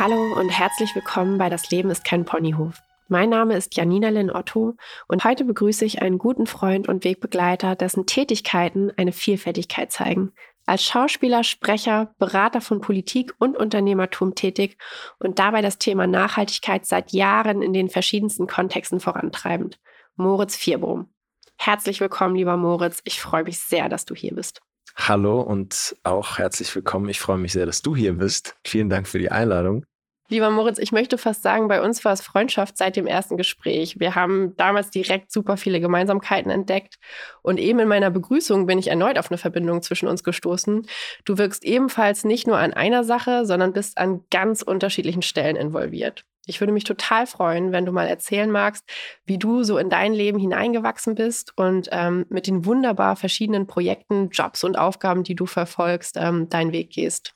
Hallo und herzlich willkommen bei Das Leben ist kein Ponyhof. Mein Name ist Janina Lynn Otto und heute begrüße ich einen guten Freund und Wegbegleiter, dessen Tätigkeiten eine Vielfältigkeit zeigen. Als Schauspieler, Sprecher, Berater von Politik und Unternehmertum tätig und dabei das Thema Nachhaltigkeit seit Jahren in den verschiedensten Kontexten vorantreibend. Moritz Vierbohm. Herzlich willkommen, lieber Moritz. Ich freue mich sehr, dass du hier bist. Hallo und auch herzlich willkommen. Ich freue mich sehr, dass du hier bist. Vielen Dank für die Einladung. Lieber Moritz, ich möchte fast sagen, bei uns war es Freundschaft seit dem ersten Gespräch. Wir haben damals direkt super viele Gemeinsamkeiten entdeckt und eben in meiner Begrüßung bin ich erneut auf eine Verbindung zwischen uns gestoßen. Du wirkst ebenfalls nicht nur an einer Sache, sondern bist an ganz unterschiedlichen Stellen involviert. Ich würde mich total freuen, wenn du mal erzählen magst, wie du so in dein Leben hineingewachsen bist und ähm, mit den wunderbar verschiedenen Projekten, Jobs und Aufgaben, die du verfolgst, ähm, deinen Weg gehst.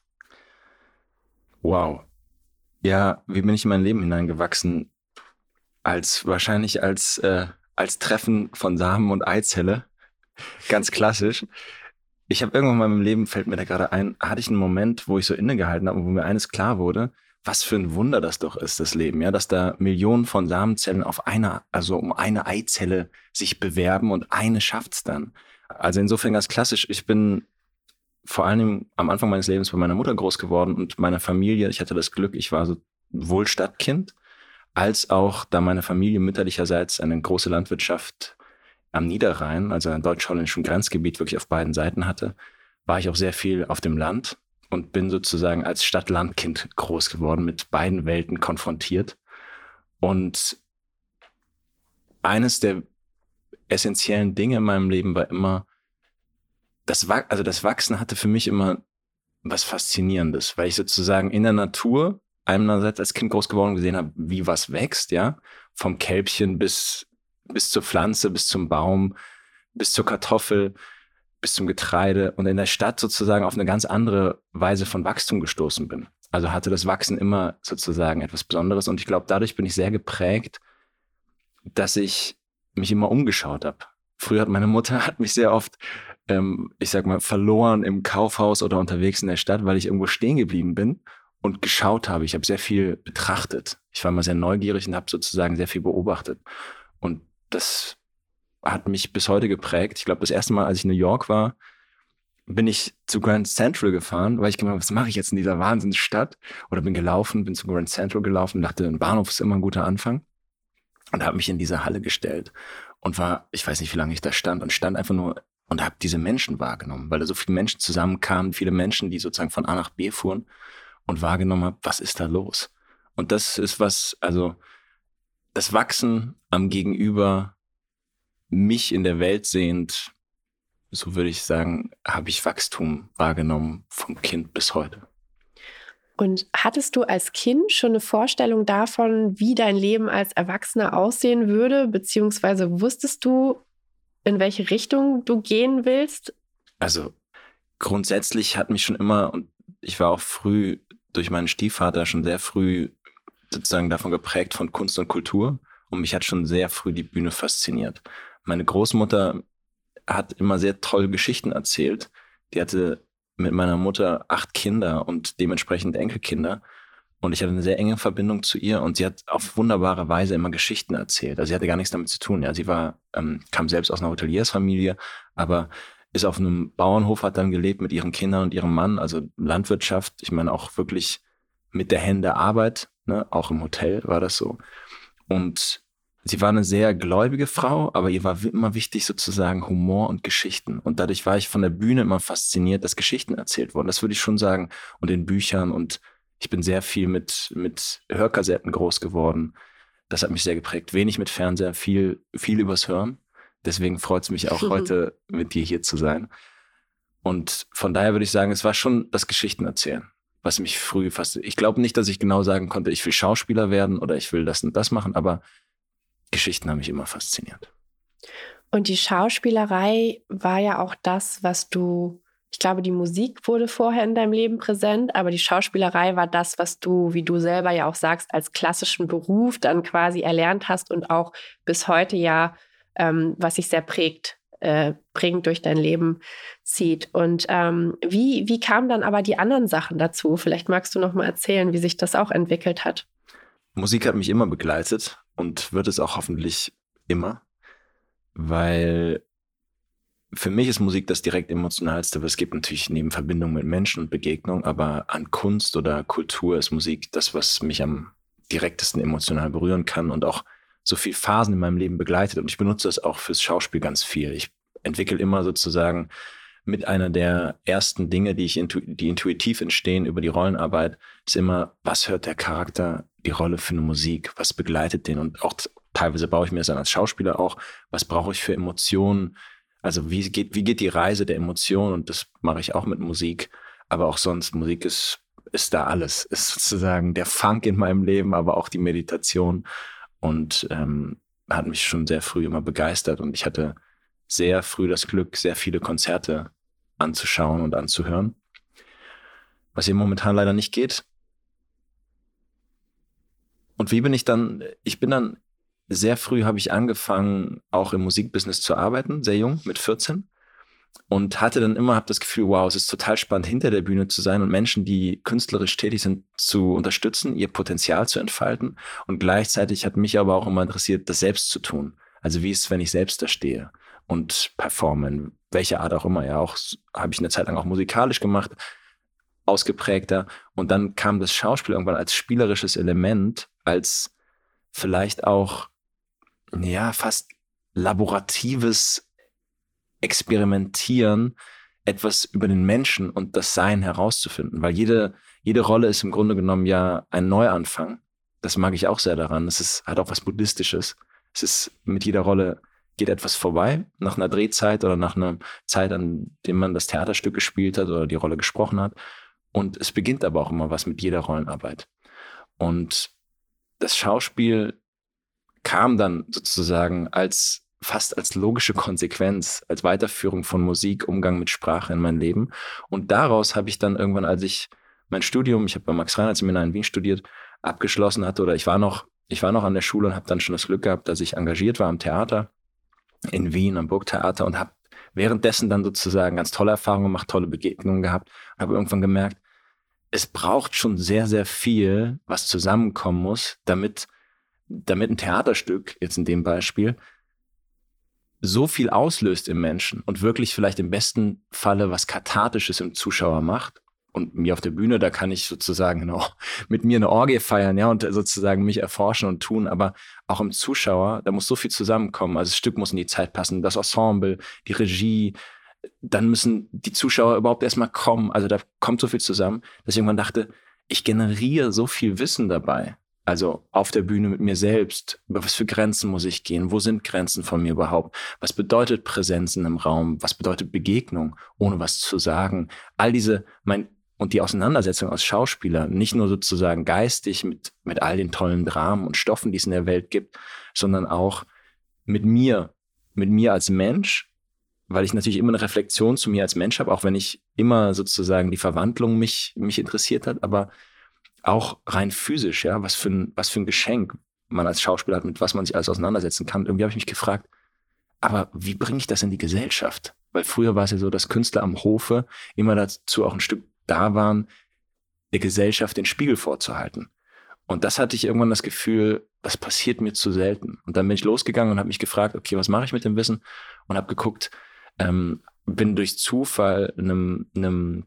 Wow. Ja, wie bin ich in mein Leben hineingewachsen? Als wahrscheinlich als, äh, als Treffen von Samen und Eizelle. Ganz klassisch. Ich habe irgendwann in meinem Leben, fällt mir da gerade ein, hatte ich einen Moment, wo ich so innegehalten habe wo mir eines klar wurde was für ein Wunder das doch ist, das Leben, ja, dass da Millionen von Samenzellen auf einer, also um eine Eizelle sich bewerben und eine schafft's dann. Also insofern ganz klassisch, ich bin vor allem am Anfang meines Lebens bei meiner Mutter groß geworden und meiner Familie. Ich hatte das Glück, ich war so wohl Stadtkind, als auch da meine Familie mütterlicherseits eine große Landwirtschaft am Niederrhein, also ein deutsch-holländischen Grenzgebiet wirklich auf beiden Seiten hatte, war ich auch sehr viel auf dem Land und bin sozusagen als Stadt-Land-Kind groß geworden, mit beiden Welten konfrontiert. Und eines der essentiellen Dinge in meinem Leben war immer, das, also das Wachsen hatte für mich immer was Faszinierendes, weil ich sozusagen in der Natur einerseits als Kind groß geworden gesehen habe, wie was wächst, ja, vom Kälbchen bis, bis zur Pflanze, bis zum Baum, bis zur Kartoffel, bis zum Getreide und in der Stadt sozusagen auf eine ganz andere Weise von Wachstum gestoßen bin. Also hatte das Wachsen immer sozusagen etwas Besonderes und ich glaube, dadurch bin ich sehr geprägt, dass ich mich immer umgeschaut habe. Früher hat meine Mutter hat mich sehr oft, ähm, ich sag mal, verloren im Kaufhaus oder unterwegs in der Stadt, weil ich irgendwo stehen geblieben bin und geschaut habe. Ich habe sehr viel betrachtet. Ich war immer sehr neugierig und habe sozusagen sehr viel beobachtet. Und das hat mich bis heute geprägt. Ich glaube, das erste Mal, als ich in New York war, bin ich zu Grand Central gefahren, weil ich gedacht was mache ich jetzt in dieser Wahnsinnsstadt? Oder bin gelaufen, bin zu Grand Central gelaufen, dachte, ein Bahnhof ist immer ein guter Anfang. Und habe mich in diese Halle gestellt und war, ich weiß nicht, wie lange ich da stand, und stand einfach nur und habe diese Menschen wahrgenommen, weil da so viele Menschen zusammenkamen, viele Menschen, die sozusagen von A nach B fuhren und wahrgenommen habe, was ist da los? Und das ist was, also das Wachsen am Gegenüber mich in der Welt sehend, so würde ich sagen, habe ich Wachstum wahrgenommen vom Kind bis heute. Und hattest du als Kind schon eine Vorstellung davon, wie dein Leben als Erwachsener aussehen würde, beziehungsweise wusstest du, in welche Richtung du gehen willst? Also grundsätzlich hat mich schon immer, und ich war auch früh durch meinen Stiefvater schon sehr früh sozusagen davon geprägt von Kunst und Kultur. Und mich hat schon sehr früh die Bühne fasziniert. Meine Großmutter hat immer sehr toll Geschichten erzählt. Die hatte mit meiner Mutter acht Kinder und dementsprechend Enkelkinder. Und ich hatte eine sehr enge Verbindung zu ihr und sie hat auf wunderbare Weise immer Geschichten erzählt. Also sie hatte gar nichts damit zu tun. Ja, sie war, ähm, kam selbst aus einer Hoteliersfamilie, aber ist auf einem Bauernhof, hat dann gelebt mit ihren Kindern und ihrem Mann, also Landwirtschaft. Ich meine auch wirklich mit der Hände Arbeit, ne? auch im Hotel war das so. Und Sie war eine sehr gläubige Frau, aber ihr war immer wichtig sozusagen Humor und Geschichten. Und dadurch war ich von der Bühne immer fasziniert, dass Geschichten erzählt wurden. Das würde ich schon sagen. Und in Büchern und ich bin sehr viel mit, mit Hörkassetten groß geworden. Das hat mich sehr geprägt. Wenig mit Fernseher, viel, viel übers Hören. Deswegen freut es mich auch heute mit dir hier zu sein. Und von daher würde ich sagen, es war schon das Geschichten erzählen, was mich früh fasziniert. Ich glaube nicht, dass ich genau sagen konnte, ich will Schauspieler werden oder ich will das und das machen, aber Geschichten haben mich immer fasziniert. Und die Schauspielerei war ja auch das, was du, ich glaube, die Musik wurde vorher in deinem Leben präsent, aber die Schauspielerei war das, was du, wie du selber ja auch sagst, als klassischen Beruf dann quasi erlernt hast und auch bis heute ja, ähm, was sich sehr prägt äh, bringt, durch dein Leben zieht. Und ähm, wie, wie kamen dann aber die anderen Sachen dazu? Vielleicht magst du noch mal erzählen, wie sich das auch entwickelt hat. Musik hat mich immer begleitet und wird es auch hoffentlich immer, weil für mich ist Musik das direkt emotionalste, aber es gibt natürlich neben Verbindung mit Menschen und Begegnung, aber an Kunst oder Kultur ist Musik das, was mich am direktesten emotional berühren kann und auch so viel Phasen in meinem Leben begleitet. Und ich benutze das auch fürs Schauspiel ganz viel. Ich entwickle immer sozusagen mit einer der ersten Dinge, die ich intu die intuitiv entstehen über die Rollenarbeit, ist immer, was hört der Charakter die Rolle für eine Musik? Was begleitet den? Und auch teilweise baue ich mir das dann als Schauspieler auch. Was brauche ich für Emotionen? Also wie geht, wie geht die Reise der Emotionen? Und das mache ich auch mit Musik. Aber auch sonst, Musik ist, ist da alles. Ist sozusagen der Funk in meinem Leben, aber auch die Meditation. Und ähm, hat mich schon sehr früh immer begeistert. Und ich hatte sehr früh das Glück, sehr viele Konzerte anzuschauen und anzuhören. Was hier momentan leider nicht geht. Und wie bin ich dann, ich bin dann sehr früh habe ich angefangen, auch im Musikbusiness zu arbeiten, sehr jung, mit 14. Und hatte dann immer hab das Gefühl, wow, es ist total spannend, hinter der Bühne zu sein und Menschen, die künstlerisch tätig sind, zu unterstützen, ihr Potenzial zu entfalten. Und gleichzeitig hat mich aber auch immer interessiert, das selbst zu tun. Also wie ist es, wenn ich selbst da stehe und performen, welche Art auch immer. Ja, auch habe ich eine Zeit lang auch musikalisch gemacht, ausgeprägter. Und dann kam das Schauspiel irgendwann als spielerisches Element, als vielleicht auch ja, fast laboratives Experimentieren, etwas über den Menschen und das Sein herauszufinden, weil jede, jede Rolle ist im Grunde genommen ja ein Neuanfang. Das mag ich auch sehr daran. Es ist, hat auch was Buddhistisches. Es ist mit jeder Rolle geht etwas vorbei, nach einer Drehzeit oder nach einer Zeit, an dem man das Theaterstück gespielt hat oder die Rolle gesprochen hat. Und es beginnt aber auch immer was mit jeder Rollenarbeit. Und das Schauspiel kam dann sozusagen als fast als logische Konsequenz, als Weiterführung von Musik, Umgang mit Sprache in mein Leben. Und daraus habe ich dann irgendwann, als ich mein Studium, ich habe bei Max Reinhardt Seminar in Wien studiert, abgeschlossen hatte oder ich war noch, ich war noch an der Schule und habe dann schon das Glück gehabt, dass ich engagiert war am Theater in Wien, am Burgtheater und habe währenddessen dann sozusagen ganz tolle Erfahrungen gemacht, tolle Begegnungen gehabt, habe irgendwann gemerkt, es braucht schon sehr, sehr viel, was zusammenkommen muss, damit damit ein Theaterstück, jetzt in dem Beispiel, so viel auslöst im Menschen und wirklich vielleicht im besten Falle was Kathartisches im Zuschauer macht. Und mir auf der Bühne, da kann ich sozusagen genau, mit mir eine Orgie feiern, ja, und sozusagen mich erforschen und tun. Aber auch im Zuschauer, da muss so viel zusammenkommen. Also das Stück muss in die Zeit passen, das Ensemble, die Regie, dann müssen die Zuschauer überhaupt erstmal kommen. Also da kommt so viel zusammen, dass ich irgendwann dachte, ich generiere so viel Wissen dabei. Also auf der Bühne mit mir selbst, über was für Grenzen muss ich gehen, wo sind Grenzen von mir überhaupt, was bedeutet Präsenz in einem Raum, was bedeutet Begegnung, ohne was zu sagen. All diese, mein, und die Auseinandersetzung als Schauspieler, nicht nur sozusagen geistig mit, mit all den tollen Dramen und Stoffen, die es in der Welt gibt, sondern auch mit mir, mit mir als Mensch, weil ich natürlich immer eine Reflexion zu mir als Mensch habe, auch wenn ich immer sozusagen die Verwandlung mich, mich interessiert hat, aber auch rein physisch, ja, was für ein, was für ein Geschenk man als Schauspieler hat, mit was man sich alles auseinandersetzen kann. Irgendwie habe ich mich gefragt, aber wie bringe ich das in die Gesellschaft? Weil früher war es ja so, dass Künstler am Hofe immer dazu auch ein Stück da waren, der Gesellschaft den Spiegel vorzuhalten. Und das hatte ich irgendwann das Gefühl, das passiert mir zu selten. Und dann bin ich losgegangen und habe mich gefragt, okay, was mache ich mit dem Wissen? Und habe geguckt, ähm, bin durch Zufall einem, einem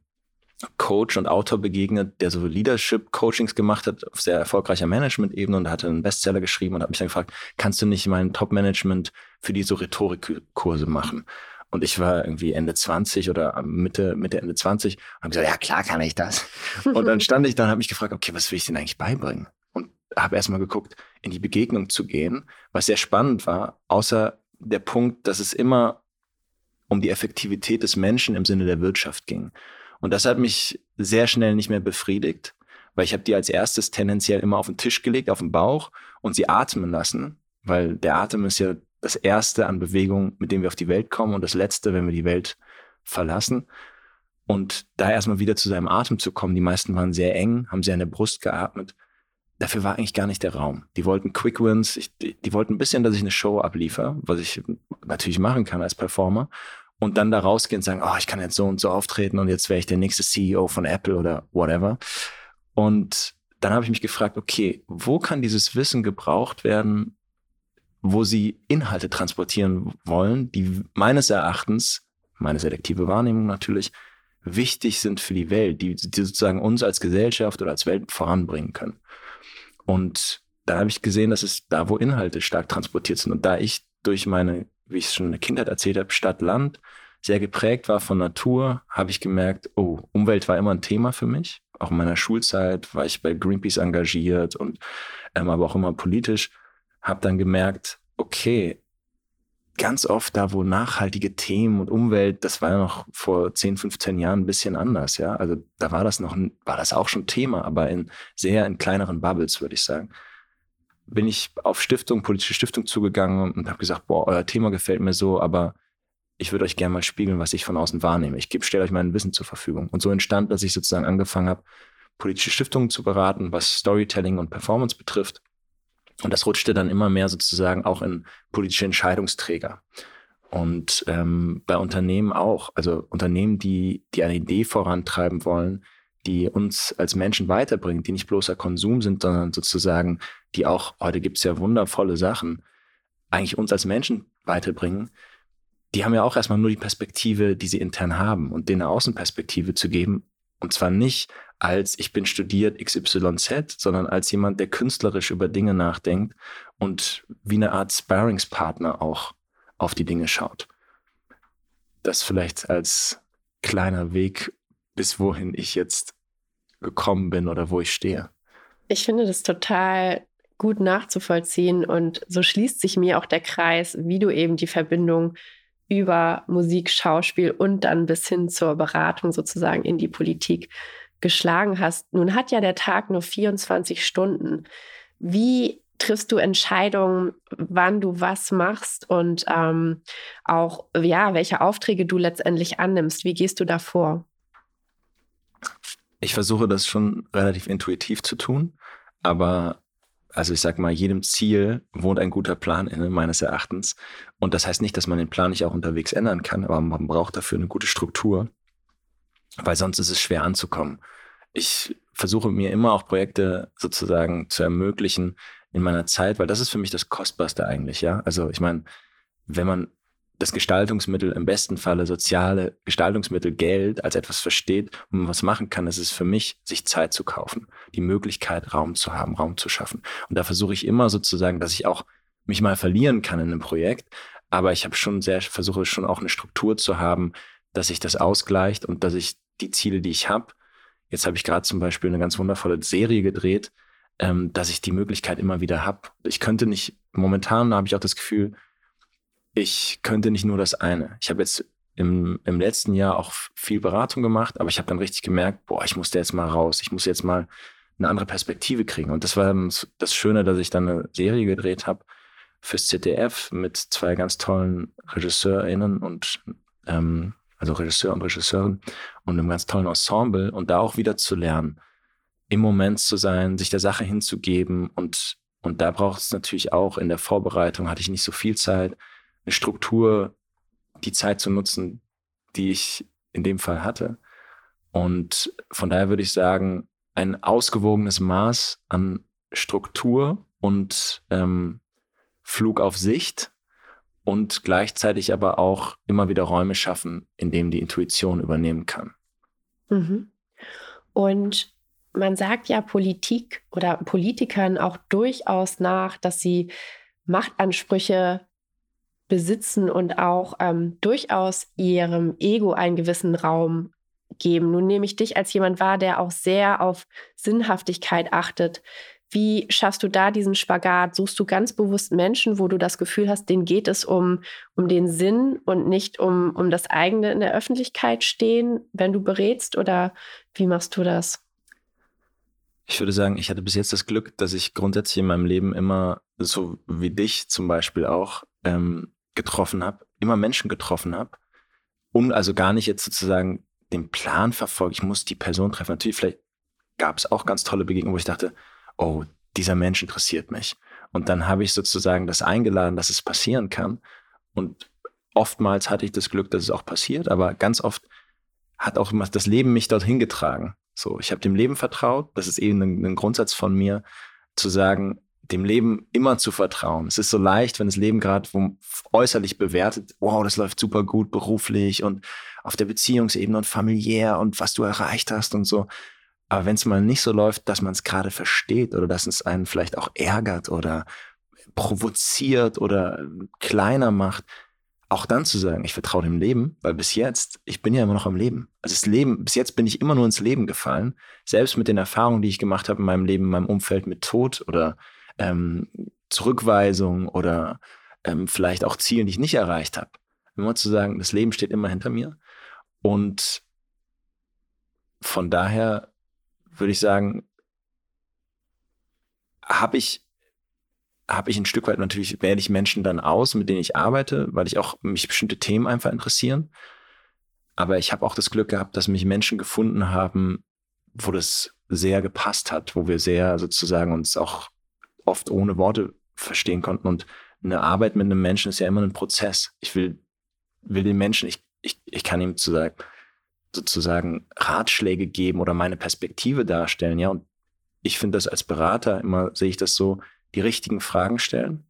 Coach und Autor begegnet, der so Leadership-Coachings gemacht hat auf sehr erfolgreicher Management-Ebene und hatte einen Bestseller geschrieben und hat mich dann gefragt, kannst du nicht mein Top-Management für die so Rhetorikkurse machen? Und ich war irgendwie Ende 20 oder Mitte, Mitte, Ende 20 und habe gesagt, ja klar kann ich das. Und dann stand ich da und habe mich gefragt, okay, was will ich denn eigentlich beibringen? Und habe erstmal geguckt, in die Begegnung zu gehen, was sehr spannend war, außer der Punkt, dass es immer um die Effektivität des Menschen im Sinne der Wirtschaft ging. Und das hat mich sehr schnell nicht mehr befriedigt, weil ich habe die als erstes tendenziell immer auf den Tisch gelegt, auf den Bauch und sie atmen lassen, weil der Atem ist ja das erste an Bewegung, mit dem wir auf die Welt kommen und das letzte, wenn wir die Welt verlassen. Und da erstmal wieder zu seinem Atem zu kommen, die meisten waren sehr eng, haben sehr an der Brust geatmet, dafür war eigentlich gar nicht der Raum. Die wollten Quick Wins, ich, die, die, wollten ein bisschen, dass ich eine Show abliefer, was ich natürlich machen kann als Performer. Und dann da rausgehen und sagen, oh, ich kann jetzt so und so auftreten und jetzt wäre ich der nächste CEO von Apple oder whatever. Und dann habe ich mich gefragt, okay, wo kann dieses Wissen gebraucht werden, wo sie Inhalte transportieren wollen, die meines Erachtens, meine selektive Wahrnehmung natürlich, wichtig sind für die Welt, die, die sozusagen uns als Gesellschaft oder als Welt voranbringen können. Und da habe ich gesehen, dass es da, wo Inhalte stark transportiert sind und da ich durch meine, wie ich es schon in der Kindheit erzählt habe, Stadt, Land sehr geprägt war von Natur, habe ich gemerkt, oh, Umwelt war immer ein Thema für mich. Auch in meiner Schulzeit war ich bei Greenpeace engagiert und ähm, aber auch immer politisch. Habe dann gemerkt, okay, ganz oft da, wo nachhaltige Themen und Umwelt, das war ja noch vor 10, 15 Jahren ein bisschen anders, ja. Also da war das noch, war das auch schon Thema, aber in sehr in kleineren Bubbles, würde ich sagen. Bin ich auf Stiftung, politische Stiftung zugegangen und habe gesagt, boah, euer Thema gefällt mir so, aber ich würde euch gerne mal spiegeln, was ich von außen wahrnehme. Ich stelle euch mein Wissen zur Verfügung. Und so entstand, dass ich sozusagen angefangen habe, politische Stiftungen zu beraten, was Storytelling und Performance betrifft und das rutschte dann immer mehr sozusagen auch in politische Entscheidungsträger. Und ähm, bei Unternehmen auch. Also Unternehmen, die, die eine Idee vorantreiben wollen, die uns als Menschen weiterbringt, die nicht bloßer Konsum sind, sondern sozusagen, die auch, heute gibt es ja wundervolle Sachen, eigentlich uns als Menschen weiterbringen, die haben ja auch erstmal nur die Perspektive, die sie intern haben und denen eine Außenperspektive zu geben. Und zwar nicht als ich bin studiert XYZ, sondern als jemand, der künstlerisch über Dinge nachdenkt und wie eine Art Sparringspartner auch auf die Dinge schaut. Das vielleicht als kleiner Weg, bis wohin ich jetzt gekommen bin oder wo ich stehe. Ich finde das total gut nachzuvollziehen und so schließt sich mir auch der Kreis, wie du eben die Verbindung über Musik, Schauspiel und dann bis hin zur Beratung sozusagen in die Politik geschlagen hast. Nun hat ja der Tag nur 24 Stunden. Wie triffst du Entscheidungen, wann du was machst und ähm, auch, ja, welche Aufträge du letztendlich annimmst? Wie gehst du da vor? Ich versuche das schon relativ intuitiv zu tun, aber also ich sag mal, jedem Ziel wohnt ein guter Plan inne, meines Erachtens. Und das heißt nicht, dass man den Plan nicht auch unterwegs ändern kann, aber man braucht dafür eine gute Struktur weil sonst ist es schwer anzukommen. Ich versuche mir immer auch Projekte sozusagen zu ermöglichen in meiner Zeit, weil das ist für mich das Kostbarste eigentlich, ja. Also ich meine, wenn man das Gestaltungsmittel, im besten Falle soziale Gestaltungsmittel Geld als etwas versteht und man was machen kann, ist es für mich, sich Zeit zu kaufen, die Möglichkeit, Raum zu haben, Raum zu schaffen. Und da versuche ich immer sozusagen, dass ich auch mich mal verlieren kann in einem Projekt, aber ich habe schon sehr, versuche schon auch eine Struktur zu haben, dass sich das ausgleicht und dass ich die Ziele, die ich habe. Jetzt habe ich gerade zum Beispiel eine ganz wundervolle Serie gedreht, ähm, dass ich die Möglichkeit immer wieder habe. Ich könnte nicht, momentan habe ich auch das Gefühl, ich könnte nicht nur das eine. Ich habe jetzt im, im letzten Jahr auch viel Beratung gemacht, aber ich habe dann richtig gemerkt, boah, ich musste jetzt mal raus, ich muss jetzt mal eine andere Perspektive kriegen. Und das war das Schöne, dass ich dann eine Serie gedreht habe fürs ZDF mit zwei ganz tollen RegisseurInnen und ähm, also Regisseur und Regisseurin und einem ganz tollen Ensemble und da auch wieder zu lernen, im Moment zu sein, sich der Sache hinzugeben und, und da braucht es natürlich auch in der Vorbereitung hatte ich nicht so viel Zeit, eine Struktur, die Zeit zu nutzen, die ich in dem Fall hatte. Und von daher würde ich sagen, ein ausgewogenes Maß an Struktur und ähm, Flug auf Sicht und gleichzeitig aber auch immer wieder Räume schaffen, in denen die Intuition übernehmen kann. Mhm. Und man sagt ja Politik oder Politikern auch durchaus nach, dass sie Machtansprüche besitzen und auch ähm, durchaus ihrem Ego einen gewissen Raum geben. Nun nehme ich dich als jemand wahr, der auch sehr auf Sinnhaftigkeit achtet. Wie schaffst du da diesen Spagat? Suchst du ganz bewusst Menschen, wo du das Gefühl hast, denen geht es um, um den Sinn und nicht um, um das eigene in der Öffentlichkeit stehen, wenn du berätst? Oder wie machst du das? Ich würde sagen, ich hatte bis jetzt das Glück, dass ich grundsätzlich in meinem Leben immer, so wie dich zum Beispiel auch, ähm, getroffen habe, immer Menschen getroffen habe. Und also gar nicht jetzt sozusagen den Plan verfolgt, ich muss die Person treffen. Natürlich, vielleicht gab es auch ganz tolle Begegnungen, wo ich dachte, oh, dieser Mensch interessiert mich. Und dann habe ich sozusagen das eingeladen, dass es passieren kann. Und oftmals hatte ich das Glück, dass es auch passiert, aber ganz oft hat auch das Leben mich dorthin getragen. So, ich habe dem Leben vertraut. Das ist eben ein, ein Grundsatz von mir, zu sagen, dem Leben immer zu vertrauen. Es ist so leicht, wenn das Leben gerade äußerlich bewertet, wow, das läuft super gut beruflich und auf der Beziehungsebene und familiär und was du erreicht hast und so. Aber wenn es mal nicht so läuft, dass man es gerade versteht oder dass es einen vielleicht auch ärgert oder provoziert oder kleiner macht, auch dann zu sagen, ich vertraue dem Leben, weil bis jetzt, ich bin ja immer noch am Leben. Also das Leben, bis jetzt bin ich immer nur ins Leben gefallen. Selbst mit den Erfahrungen, die ich gemacht habe in meinem Leben, in meinem Umfeld mit Tod oder ähm, Zurückweisung oder ähm, vielleicht auch Zielen, die ich nicht erreicht habe. Immer zu sagen, das Leben steht immer hinter mir. Und von daher würde ich sagen, habe ich habe ich ein Stück weit natürlich, wähle ich Menschen dann aus, mit denen ich arbeite, weil ich auch mich bestimmte Themen einfach interessieren. Aber ich habe auch das Glück gehabt, dass mich Menschen gefunden haben, wo das sehr gepasst hat, wo wir sehr sozusagen uns auch oft ohne Worte verstehen konnten. Und eine Arbeit mit einem Menschen ist ja immer ein Prozess. Ich will, will den Menschen, ich, ich, ich kann ihm sozusagen, sozusagen Ratschläge geben oder meine Perspektive darstellen, ja. Und ich finde das als Berater immer, sehe ich das so, die richtigen Fragen stellen,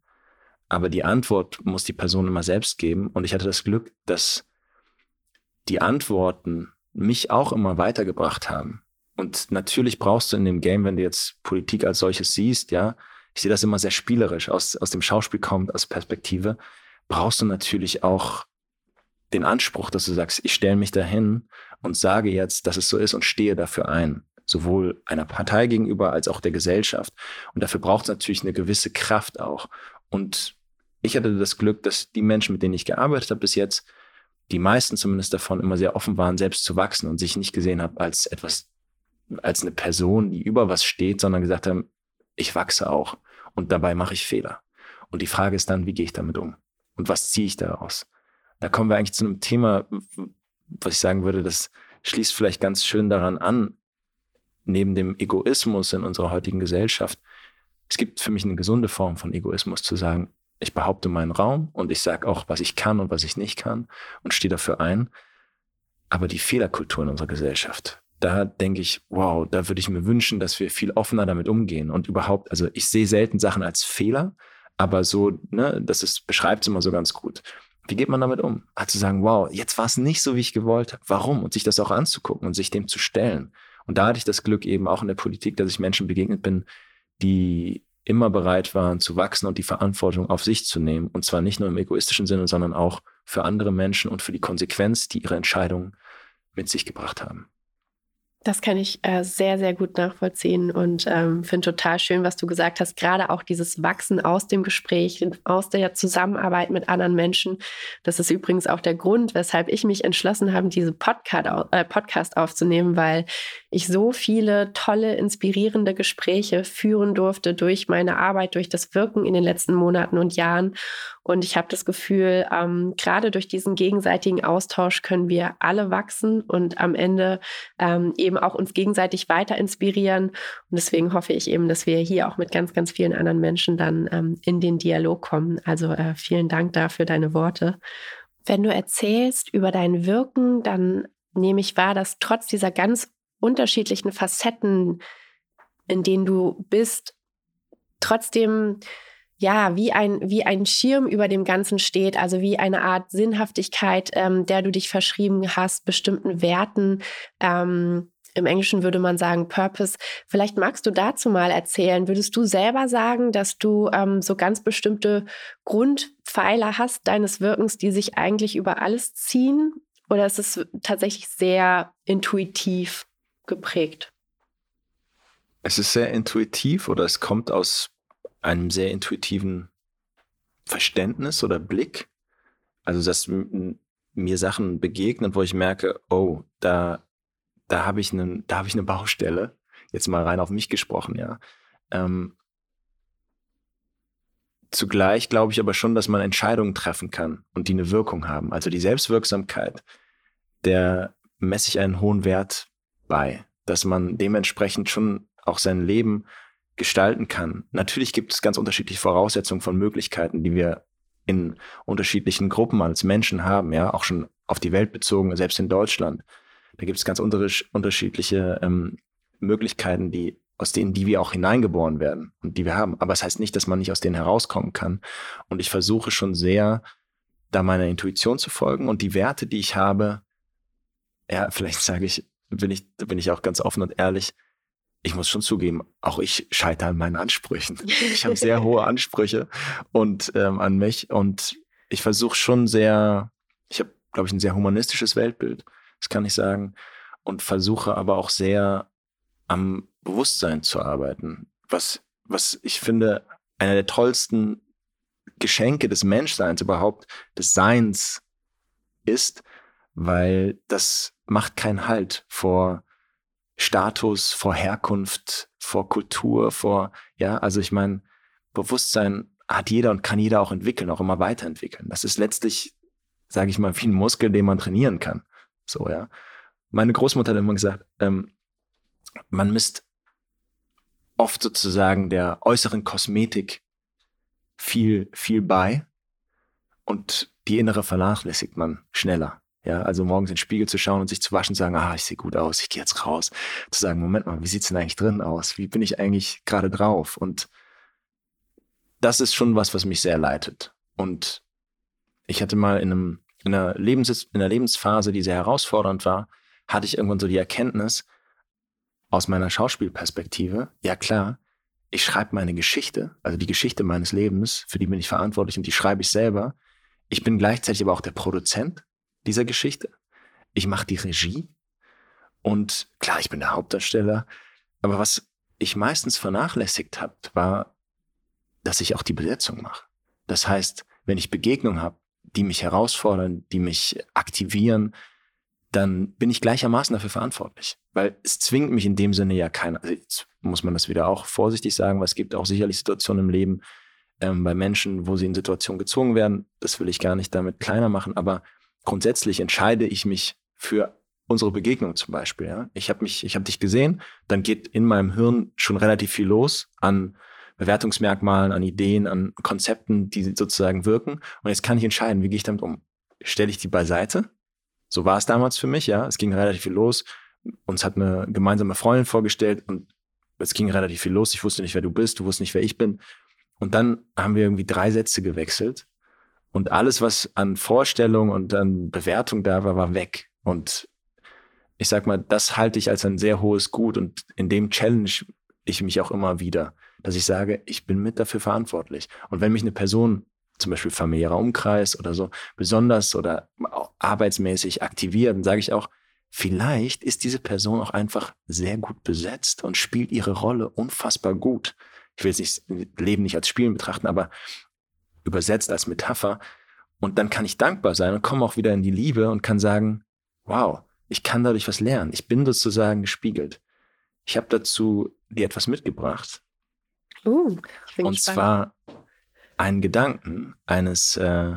aber die Antwort muss die Person immer selbst geben. Und ich hatte das Glück, dass die Antworten mich auch immer weitergebracht haben. Und natürlich brauchst du in dem Game, wenn du jetzt Politik als solches siehst, ja, ich sehe das immer sehr spielerisch, aus, aus dem Schauspiel kommt, aus Perspektive, brauchst du natürlich auch den Anspruch, dass du sagst, ich stelle mich dahin und sage jetzt, dass es so ist und stehe dafür ein sowohl einer Partei gegenüber als auch der Gesellschaft. Und dafür braucht es natürlich eine gewisse Kraft auch. Und ich hatte das Glück, dass die Menschen, mit denen ich gearbeitet habe bis jetzt, die meisten zumindest davon immer sehr offen waren, selbst zu wachsen und sich nicht gesehen habe als etwas, als eine Person, die über was steht, sondern gesagt haben, ich wachse auch und dabei mache ich Fehler. Und die Frage ist dann, wie gehe ich damit um? Und was ziehe ich daraus? Da kommen wir eigentlich zu einem Thema, was ich sagen würde, das schließt vielleicht ganz schön daran an, neben dem Egoismus in unserer heutigen Gesellschaft, es gibt für mich eine gesunde Form von Egoismus zu sagen, ich behaupte meinen Raum und ich sage auch, was ich kann und was ich nicht kann und stehe dafür ein. Aber die Fehlerkultur in unserer Gesellschaft, da denke ich, wow, da würde ich mir wünschen, dass wir viel offener damit umgehen und überhaupt, also ich sehe selten Sachen als Fehler, aber so, ne, das ist, beschreibt es immer so ganz gut. Wie geht man damit um? Halt zu sagen, wow, jetzt war es nicht so, wie ich gewollt habe. Warum? Und sich das auch anzugucken und sich dem zu stellen. Und da hatte ich das Glück eben auch in der Politik, dass ich Menschen begegnet bin, die immer bereit waren zu wachsen und die Verantwortung auf sich zu nehmen. Und zwar nicht nur im egoistischen Sinne, sondern auch für andere Menschen und für die Konsequenz, die ihre Entscheidungen mit sich gebracht haben. Das kann ich äh, sehr, sehr gut nachvollziehen und ähm, finde total schön, was du gesagt hast. Gerade auch dieses Wachsen aus dem Gespräch, aus der Zusammenarbeit mit anderen Menschen. Das ist übrigens auch der Grund, weshalb ich mich entschlossen habe, diese Podcast, äh, Podcast aufzunehmen, weil ich so viele tolle, inspirierende Gespräche führen durfte durch meine Arbeit, durch das Wirken in den letzten Monaten und Jahren. Und ich habe das Gefühl, ähm, gerade durch diesen gegenseitigen Austausch können wir alle wachsen und am Ende ähm, eben auch uns gegenseitig weiter inspirieren. Und deswegen hoffe ich eben, dass wir hier auch mit ganz, ganz vielen anderen Menschen dann ähm, in den Dialog kommen. Also äh, vielen Dank dafür deine Worte. Wenn du erzählst über dein Wirken, dann nehme ich wahr, dass trotz dieser ganz unterschiedlichen Facetten, in denen du bist, trotzdem ja, wie ein, wie ein Schirm über dem Ganzen steht, also wie eine Art Sinnhaftigkeit, ähm, der du dich verschrieben hast, bestimmten Werten. Ähm, Im Englischen würde man sagen Purpose. Vielleicht magst du dazu mal erzählen. Würdest du selber sagen, dass du ähm, so ganz bestimmte Grundpfeiler hast deines Wirkens, die sich eigentlich über alles ziehen? Oder ist es tatsächlich sehr intuitiv geprägt? Es ist sehr intuitiv oder es kommt aus einem sehr intuitiven Verständnis oder Blick. Also, dass mir Sachen begegnen, wo ich merke, oh, da, da habe ich, hab ich eine Baustelle. Jetzt mal rein auf mich gesprochen, ja. Ähm, zugleich glaube ich aber schon, dass man Entscheidungen treffen kann und die eine Wirkung haben. Also die Selbstwirksamkeit, der messe ich einen hohen Wert bei, dass man dementsprechend schon auch sein Leben gestalten kann. Natürlich gibt es ganz unterschiedliche Voraussetzungen von Möglichkeiten, die wir in unterschiedlichen Gruppen als Menschen haben, ja, auch schon auf die Welt bezogen, selbst in Deutschland. Da gibt es ganz unterschiedliche ähm, Möglichkeiten, die aus denen, die wir auch hineingeboren werden und die wir haben. Aber es das heißt nicht, dass man nicht aus denen herauskommen kann. Und ich versuche schon sehr, da meiner Intuition zu folgen und die Werte, die ich habe, ja, vielleicht sage ich, bin ich, bin ich auch ganz offen und ehrlich, ich muss schon zugeben, auch ich scheitere an meinen Ansprüchen. Ich habe sehr hohe Ansprüche und ähm, an mich und ich versuche schon sehr, ich habe, glaube ich, ein sehr humanistisches Weltbild, das kann ich sagen, und versuche aber auch sehr am Bewusstsein zu arbeiten, was, was ich finde, einer der tollsten Geschenke des Menschseins überhaupt, des Seins ist, weil das macht keinen Halt vor Status, vor Herkunft, vor Kultur, vor, ja, also ich meine, Bewusstsein hat jeder und kann jeder auch entwickeln, auch immer weiterentwickeln. Das ist letztlich, sage ich mal, wie ein Muskel, den man trainieren kann. So, ja. Meine Großmutter hat immer gesagt, ähm, man misst oft sozusagen der äußeren Kosmetik viel, viel bei und die innere vernachlässigt man schneller. Ja, also morgens in den Spiegel zu schauen und sich zu waschen und sagen, ah, ich sehe gut aus, ich gehe jetzt raus. Zu sagen, Moment mal, wie sieht's denn eigentlich drin aus? Wie bin ich eigentlich gerade drauf? Und das ist schon was, was mich sehr leitet. Und ich hatte mal in, einem, in, einer, Lebens, in einer Lebensphase, die sehr herausfordernd war, hatte ich irgendwann so die Erkenntnis aus meiner Schauspielperspektive, ja klar, ich schreibe meine Geschichte, also die Geschichte meines Lebens, für die bin ich verantwortlich und die schreibe ich selber. Ich bin gleichzeitig aber auch der Produzent dieser Geschichte. Ich mache die Regie und klar, ich bin der Hauptdarsteller. Aber was ich meistens vernachlässigt habe, war, dass ich auch die Besetzung mache. Das heißt, wenn ich Begegnungen habe, die mich herausfordern, die mich aktivieren, dann bin ich gleichermaßen dafür verantwortlich. Weil es zwingt mich in dem Sinne ja keiner. Also jetzt muss man das wieder auch vorsichtig sagen, weil es gibt auch sicherlich Situationen im Leben ähm, bei Menschen, wo sie in Situationen gezwungen werden. Das will ich gar nicht damit kleiner machen, aber grundsätzlich entscheide ich mich für unsere Begegnung zum Beispiel. Ja? Ich habe mich, ich habe dich gesehen, dann geht in meinem Hirn schon relativ viel los an Bewertungsmerkmalen, an Ideen, an Konzepten, die sozusagen wirken. Und jetzt kann ich entscheiden, wie gehe ich damit um? Stelle ich die beiseite? So war es damals für mich, ja. Es ging relativ viel los. Uns hat eine gemeinsame Freundin vorgestellt und es ging relativ viel los. Ich wusste nicht, wer du bist, du wusstest nicht, wer ich bin. Und dann haben wir irgendwie drei Sätze gewechselt und alles, was an Vorstellung und an Bewertung da war, war weg. Und ich sag mal, das halte ich als ein sehr hohes Gut und in dem challenge ich mich auch immer wieder, dass ich sage, ich bin mit dafür verantwortlich. Und wenn mich eine Person, zum Beispiel familiärer Umkreis oder so, besonders oder arbeitsmäßig aktiviert, dann sage ich auch, vielleicht ist diese Person auch einfach sehr gut besetzt und spielt ihre Rolle unfassbar gut. Ich will jetzt nicht Leben nicht als Spielen betrachten, aber übersetzt als Metapher. Und dann kann ich dankbar sein und komme auch wieder in die Liebe und kann sagen, wow, ich kann dadurch was lernen. Ich bin sozusagen gespiegelt. Ich habe dazu dir etwas mitgebracht. Uh, und zwar einen Gedanken eines äh,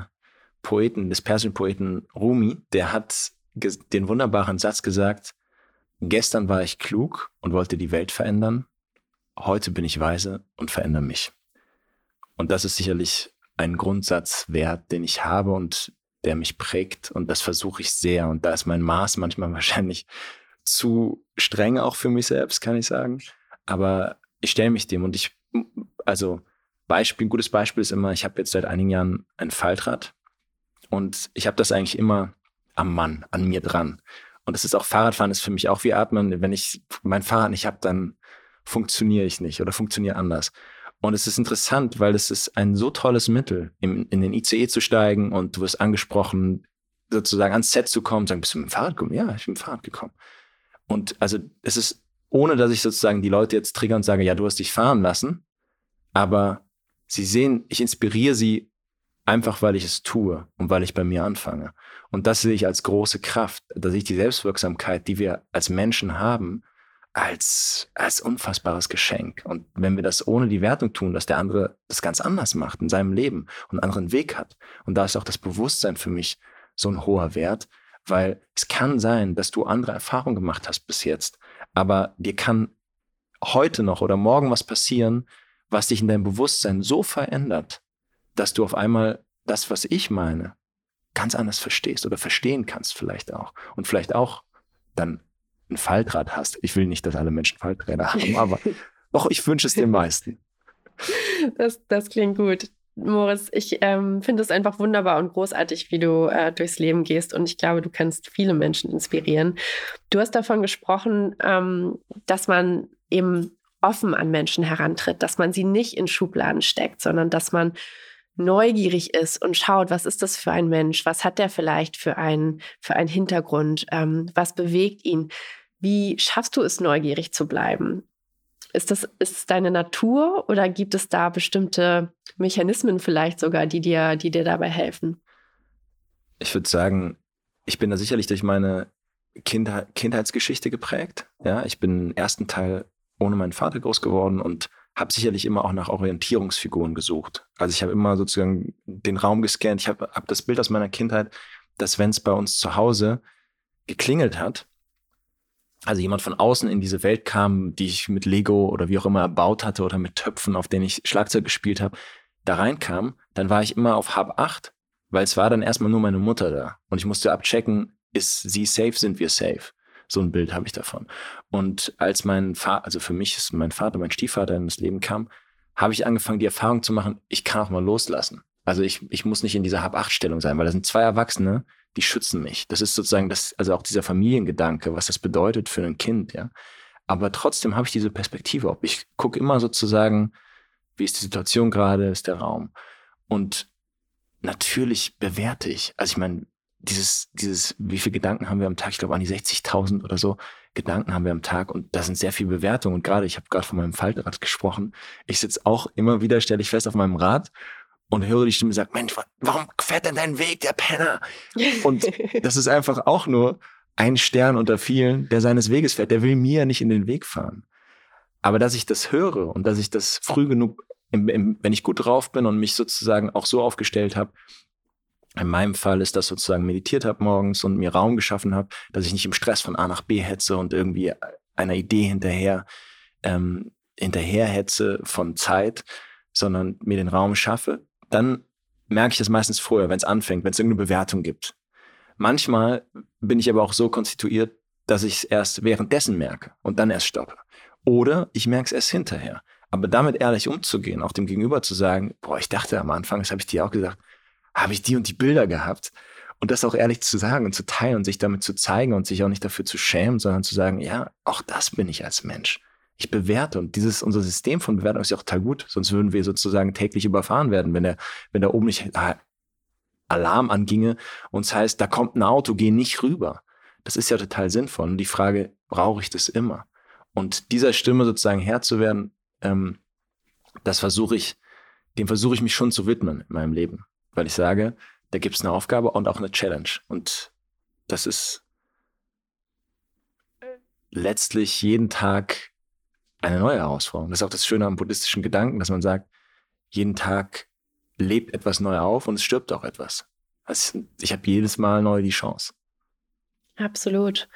Poeten, des persischen Poeten Rumi, der hat den wunderbaren Satz gesagt, gestern war ich klug und wollte die Welt verändern, heute bin ich weise und verändere mich. Und das ist sicherlich ein Grundsatzwert, den ich habe und der mich prägt. Und das versuche ich sehr. Und da ist mein Maß manchmal wahrscheinlich zu streng auch für mich selbst, kann ich sagen. Aber ich stelle mich dem und ich, also Beispiel, ein gutes Beispiel ist immer, ich habe jetzt seit einigen Jahren ein Faltrad und ich habe das eigentlich immer am Mann, an mir dran. Und das ist auch Fahrradfahren ist für mich auch wie Atmen. Wenn ich mein Fahrrad nicht habe, dann funktioniere ich nicht oder funktioniere anders. Und es ist interessant, weil es ist ein so tolles Mittel, in, in den ICE zu steigen und du wirst angesprochen, sozusagen ans Set zu kommen, sagen, bist du mit dem Fahrrad gekommen? Ja, ich bin mit dem Fahrrad gekommen. Und also es ist, ohne dass ich sozusagen die Leute jetzt trigger und sage, ja, du hast dich fahren lassen, aber sie sehen, ich inspiriere sie einfach, weil ich es tue und weil ich bei mir anfange. Und das sehe ich als große Kraft, dass ich die Selbstwirksamkeit, die wir als Menschen haben, als, als unfassbares Geschenk. Und wenn wir das ohne die Wertung tun, dass der andere das ganz anders macht in seinem Leben und einen anderen Weg hat. Und da ist auch das Bewusstsein für mich so ein hoher Wert, weil es kann sein, dass du andere Erfahrungen gemacht hast bis jetzt, aber dir kann heute noch oder morgen was passieren, was dich in deinem Bewusstsein so verändert, dass du auf einmal das, was ich meine, ganz anders verstehst oder verstehen kannst vielleicht auch. Und vielleicht auch dann ein Faltrad hast. Ich will nicht, dass alle Menschen Falträder haben, aber doch, ich wünsche es den meisten. Das, das klingt gut. Moritz, ich ähm, finde es einfach wunderbar und großartig, wie du äh, durchs Leben gehst. Und ich glaube, du kannst viele Menschen inspirieren. Du hast davon gesprochen, ähm, dass man eben offen an Menschen herantritt, dass man sie nicht in Schubladen steckt, sondern dass man neugierig ist und schaut, was ist das für ein Mensch, was hat der vielleicht für einen, für einen Hintergrund, ähm, was bewegt ihn. Wie schaffst du es, neugierig zu bleiben? Ist das ist es deine Natur oder gibt es da bestimmte Mechanismen vielleicht sogar, die dir, die dir dabei helfen? Ich würde sagen, ich bin da sicherlich durch meine Kindheit, Kindheitsgeschichte geprägt. Ja, ich bin im ersten Teil ohne meinen Vater groß geworden und habe sicherlich immer auch nach Orientierungsfiguren gesucht. Also ich habe immer sozusagen den Raum gescannt. Ich habe hab das Bild aus meiner Kindheit, dass wenn es bei uns zu Hause geklingelt hat, also jemand von außen in diese Welt kam, die ich mit Lego oder wie auch immer erbaut hatte oder mit Töpfen, auf denen ich Schlagzeug gespielt habe, da reinkam, dann war ich immer auf Hab 8, weil es war dann erstmal nur meine Mutter da. Und ich musste abchecken, ist sie safe, sind wir safe. So ein Bild habe ich davon. Und als mein Vater, also für mich ist mein Vater, mein Stiefvater in das Leben kam, habe ich angefangen, die Erfahrung zu machen, ich kann auch mal loslassen. Also ich, ich muss nicht in dieser Hab-Acht-Stellung sein, weil da sind zwei Erwachsene, die schützen mich. Das ist sozusagen das, also auch dieser Familiengedanke, was das bedeutet für ein Kind, ja. Aber trotzdem habe ich diese Perspektive. Ob ich gucke immer sozusagen, wie ist die Situation gerade, ist der Raum. Und natürlich bewerte ich. Also ich meine, dieses, dieses, wie viele Gedanken haben wir am Tag? Ich glaube, an die 60.000 oder so Gedanken haben wir am Tag und da sind sehr viele Bewertungen. Und gerade, ich habe gerade von meinem Faltrad gesprochen. Ich sitze auch immer wieder, stelle ich fest, auf meinem Rad und höre die Stimme sagt, Mensch, warum fährt denn dein Weg, der Penner? Und das ist einfach auch nur ein Stern unter vielen, der seines Weges fährt. Der will mir nicht in den Weg fahren. Aber dass ich das höre und dass ich das früh genug, im, im, wenn ich gut drauf bin und mich sozusagen auch so aufgestellt habe, in meinem Fall ist das sozusagen meditiert habe morgens und mir Raum geschaffen habe, dass ich nicht im Stress von A nach B hetze und irgendwie einer Idee hinterher ähm, hinterher hetze von Zeit, sondern mir den Raum schaffe, dann merke ich das meistens vorher, wenn es anfängt, wenn es irgendeine Bewertung gibt. Manchmal bin ich aber auch so konstituiert, dass ich es erst währenddessen merke und dann erst stoppe. Oder ich merke es erst hinterher. Aber damit ehrlich umzugehen, auch dem Gegenüber zu sagen, boah, ich dachte am Anfang, das habe ich dir auch gesagt, habe ich die und die Bilder gehabt. Und das auch ehrlich zu sagen und zu teilen und sich damit zu zeigen und sich auch nicht dafür zu schämen, sondern zu sagen, ja, auch das bin ich als Mensch ich bewerte und dieses, unser System von Bewertung ist ja auch total gut, sonst würden wir sozusagen täglich überfahren werden, wenn der, wenn da oben nicht äh, Alarm anginge und es heißt, da kommt ein Auto, geh nicht rüber. Das ist ja total sinnvoll. Und die Frage, brauche ich das immer? Und dieser Stimme sozusagen Herr zu werden, ähm, das versuche ich, dem versuche ich mich schon zu widmen in meinem Leben. Weil ich sage, da gibt es eine Aufgabe und auch eine Challenge. Und das ist letztlich jeden Tag eine neue Herausforderung. Das ist auch das Schöne am buddhistischen Gedanken, dass man sagt, jeden Tag lebt etwas neu auf und es stirbt auch etwas. Also ich habe jedes Mal neu die Chance. Absolut.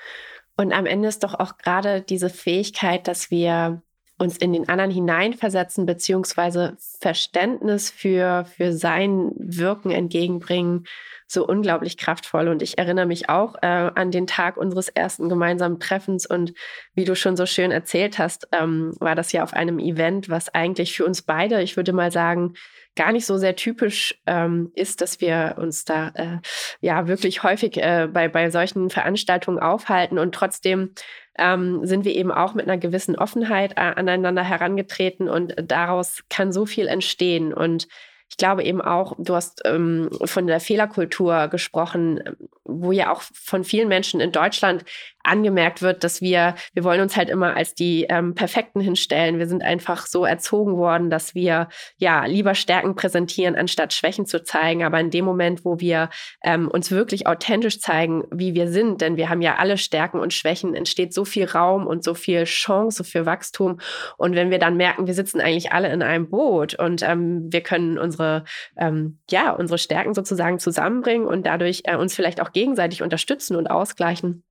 Und am Ende ist doch auch gerade diese Fähigkeit, dass wir uns in den anderen hineinversetzen, beziehungsweise Verständnis für, für sein Wirken entgegenbringen, so unglaublich kraftvoll. Und ich erinnere mich auch äh, an den Tag unseres ersten gemeinsamen Treffens. Und wie du schon so schön erzählt hast, ähm, war das ja auf einem Event, was eigentlich für uns beide, ich würde mal sagen, gar nicht so sehr typisch ähm, ist, dass wir uns da äh, ja wirklich häufig äh, bei, bei solchen Veranstaltungen aufhalten. Und trotzdem ähm, sind wir eben auch mit einer gewissen Offenheit äh, aneinander herangetreten und daraus kann so viel entstehen. Und ich glaube eben auch, du hast ähm, von der Fehlerkultur gesprochen, wo ja auch von vielen Menschen in Deutschland angemerkt wird, dass wir, wir wollen uns halt immer als die ähm, Perfekten hinstellen. Wir sind einfach so erzogen worden, dass wir ja lieber Stärken präsentieren, anstatt Schwächen zu zeigen. Aber in dem Moment, wo wir ähm, uns wirklich authentisch zeigen, wie wir sind, denn wir haben ja alle Stärken und Schwächen, entsteht so viel Raum und so viel Chance für Wachstum. Und wenn wir dann merken, wir sitzen eigentlich alle in einem Boot und ähm, wir können unsere, ähm, ja, unsere Stärken sozusagen zusammenbringen und dadurch äh, uns vielleicht auch gegenseitig unterstützen und ausgleichen,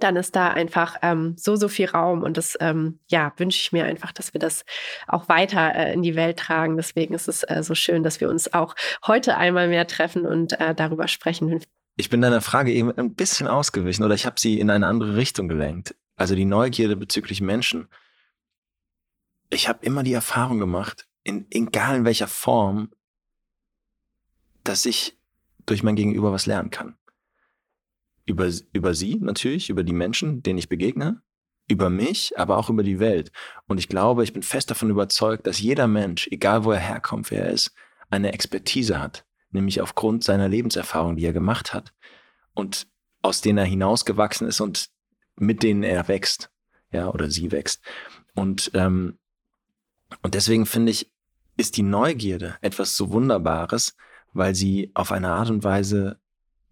dann ist da einfach ähm, so, so viel Raum. Und das, ähm, ja, wünsche ich mir einfach, dass wir das auch weiter äh, in die Welt tragen. Deswegen ist es äh, so schön, dass wir uns auch heute einmal mehr treffen und äh, darüber sprechen. Ich bin deiner Frage eben ein bisschen ausgewichen oder ich habe sie in eine andere Richtung gelenkt. Also die Neugierde bezüglich Menschen. Ich habe immer die Erfahrung gemacht, in, egal in welcher Form, dass ich durch mein Gegenüber was lernen kann über, über sie natürlich, über die Menschen, denen ich begegne, über mich, aber auch über die Welt. Und ich glaube, ich bin fest davon überzeugt, dass jeder Mensch, egal wo er herkommt, wer er ist, eine Expertise hat, nämlich aufgrund seiner Lebenserfahrung, die er gemacht hat und aus denen er hinausgewachsen ist und mit denen er wächst, ja, oder sie wächst. Und, ähm, und deswegen finde ich, ist die Neugierde etwas so Wunderbares, weil sie auf eine Art und Weise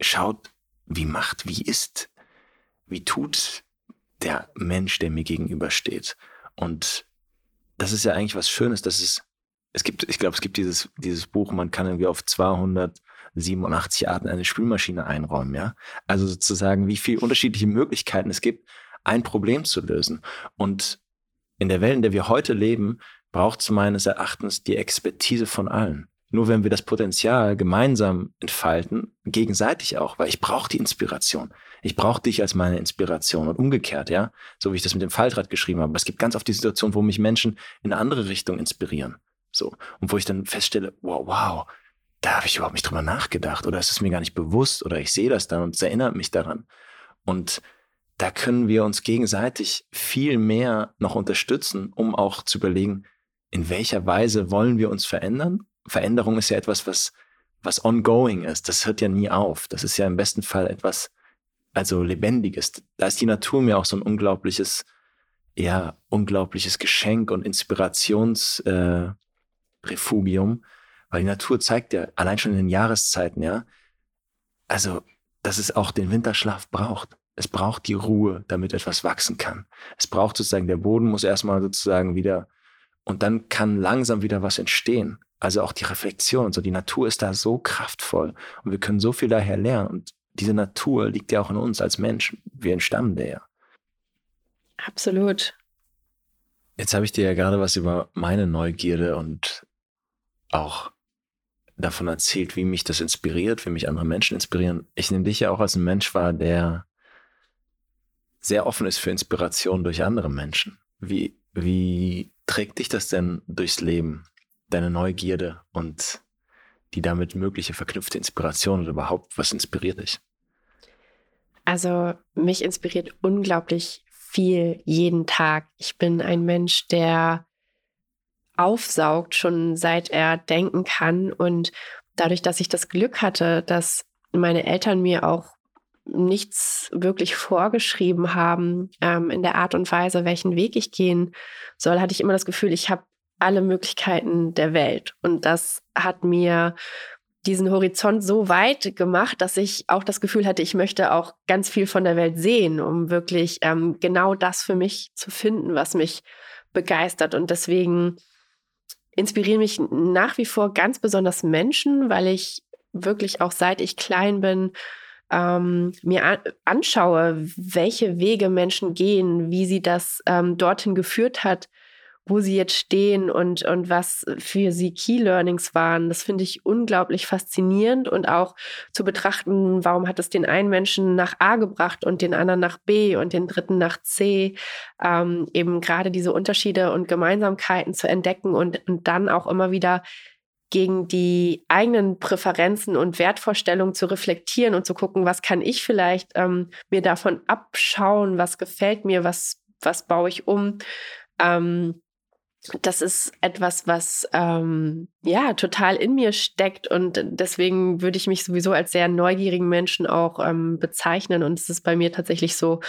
schaut, wie macht, wie ist, wie tut der Mensch, der mir gegenübersteht. Und das ist ja eigentlich was Schönes, dass es, es gibt, ich glaube, es gibt dieses, dieses Buch, man kann irgendwie auf 287 Arten eine Spülmaschine einräumen, ja. Also sozusagen, wie viele unterschiedliche Möglichkeiten es gibt, ein Problem zu lösen. Und in der Welt, in der wir heute leben, braucht es meines Erachtens die Expertise von allen. Nur wenn wir das Potenzial gemeinsam entfalten, gegenseitig auch, weil ich brauche die Inspiration. Ich brauche dich als meine Inspiration und umgekehrt, ja, so wie ich das mit dem Faltrad geschrieben habe. Es gibt ganz oft die Situation, wo mich Menschen in eine andere Richtung inspirieren. So. Und wo ich dann feststelle, wow, wow, da habe ich überhaupt nicht drüber nachgedacht oder es ist mir gar nicht bewusst oder ich sehe das dann und es erinnert mich daran. Und da können wir uns gegenseitig viel mehr noch unterstützen, um auch zu überlegen, in welcher Weise wollen wir uns verändern Veränderung ist ja etwas, was, was ongoing ist. Das hört ja nie auf. Das ist ja im besten Fall etwas, also Lebendiges. Da ist die Natur mir auch so ein unglaubliches, ja, unglaubliches Geschenk und Inspirationsrefugium, äh, weil die Natur zeigt ja allein schon in den Jahreszeiten, ja, also, dass es auch den Winterschlaf braucht. Es braucht die Ruhe, damit etwas wachsen kann. Es braucht sozusagen, der Boden muss erstmal sozusagen wieder, und dann kann langsam wieder was entstehen. Also auch die Reflexion, so die Natur ist da so kraftvoll und wir können so viel daher lernen. Und diese Natur liegt ja auch in uns als Menschen. Wir entstammen der ja. Absolut. Jetzt habe ich dir ja gerade was über meine Neugierde und auch davon erzählt, wie mich das inspiriert, wie mich andere Menschen inspirieren. Ich nehme dich ja auch als ein Mensch wahr, der sehr offen ist für Inspiration durch andere Menschen. Wie, wie trägt dich das denn durchs Leben? Deine Neugierde und die damit mögliche verknüpfte Inspiration oder überhaupt, was inspiriert dich? Also mich inspiriert unglaublich viel jeden Tag. Ich bin ein Mensch, der aufsaugt, schon seit er denken kann. Und dadurch, dass ich das Glück hatte, dass meine Eltern mir auch nichts wirklich vorgeschrieben haben ähm, in der Art und Weise, welchen Weg ich gehen soll, hatte ich immer das Gefühl, ich habe alle Möglichkeiten der Welt. Und das hat mir diesen Horizont so weit gemacht, dass ich auch das Gefühl hatte, ich möchte auch ganz viel von der Welt sehen, um wirklich ähm, genau das für mich zu finden, was mich begeistert. Und deswegen inspirieren mich nach wie vor ganz besonders Menschen, weil ich wirklich auch seit ich klein bin, ähm, mir an anschaue, welche Wege Menschen gehen, wie sie das ähm, dorthin geführt hat, wo sie jetzt stehen und, und was für sie Key Learnings waren. Das finde ich unglaublich faszinierend und auch zu betrachten, warum hat es den einen Menschen nach A gebracht und den anderen nach B und den dritten nach C. Ähm, eben gerade diese Unterschiede und Gemeinsamkeiten zu entdecken und, und dann auch immer wieder gegen die eigenen Präferenzen und Wertvorstellungen zu reflektieren und zu gucken, was kann ich vielleicht ähm, mir davon abschauen, was gefällt mir, was, was baue ich um. Ähm, das ist etwas, was ähm, ja total in mir steckt und deswegen würde ich mich sowieso als sehr neugierigen Menschen auch ähm, bezeichnen und es ist bei mir tatsächlich so,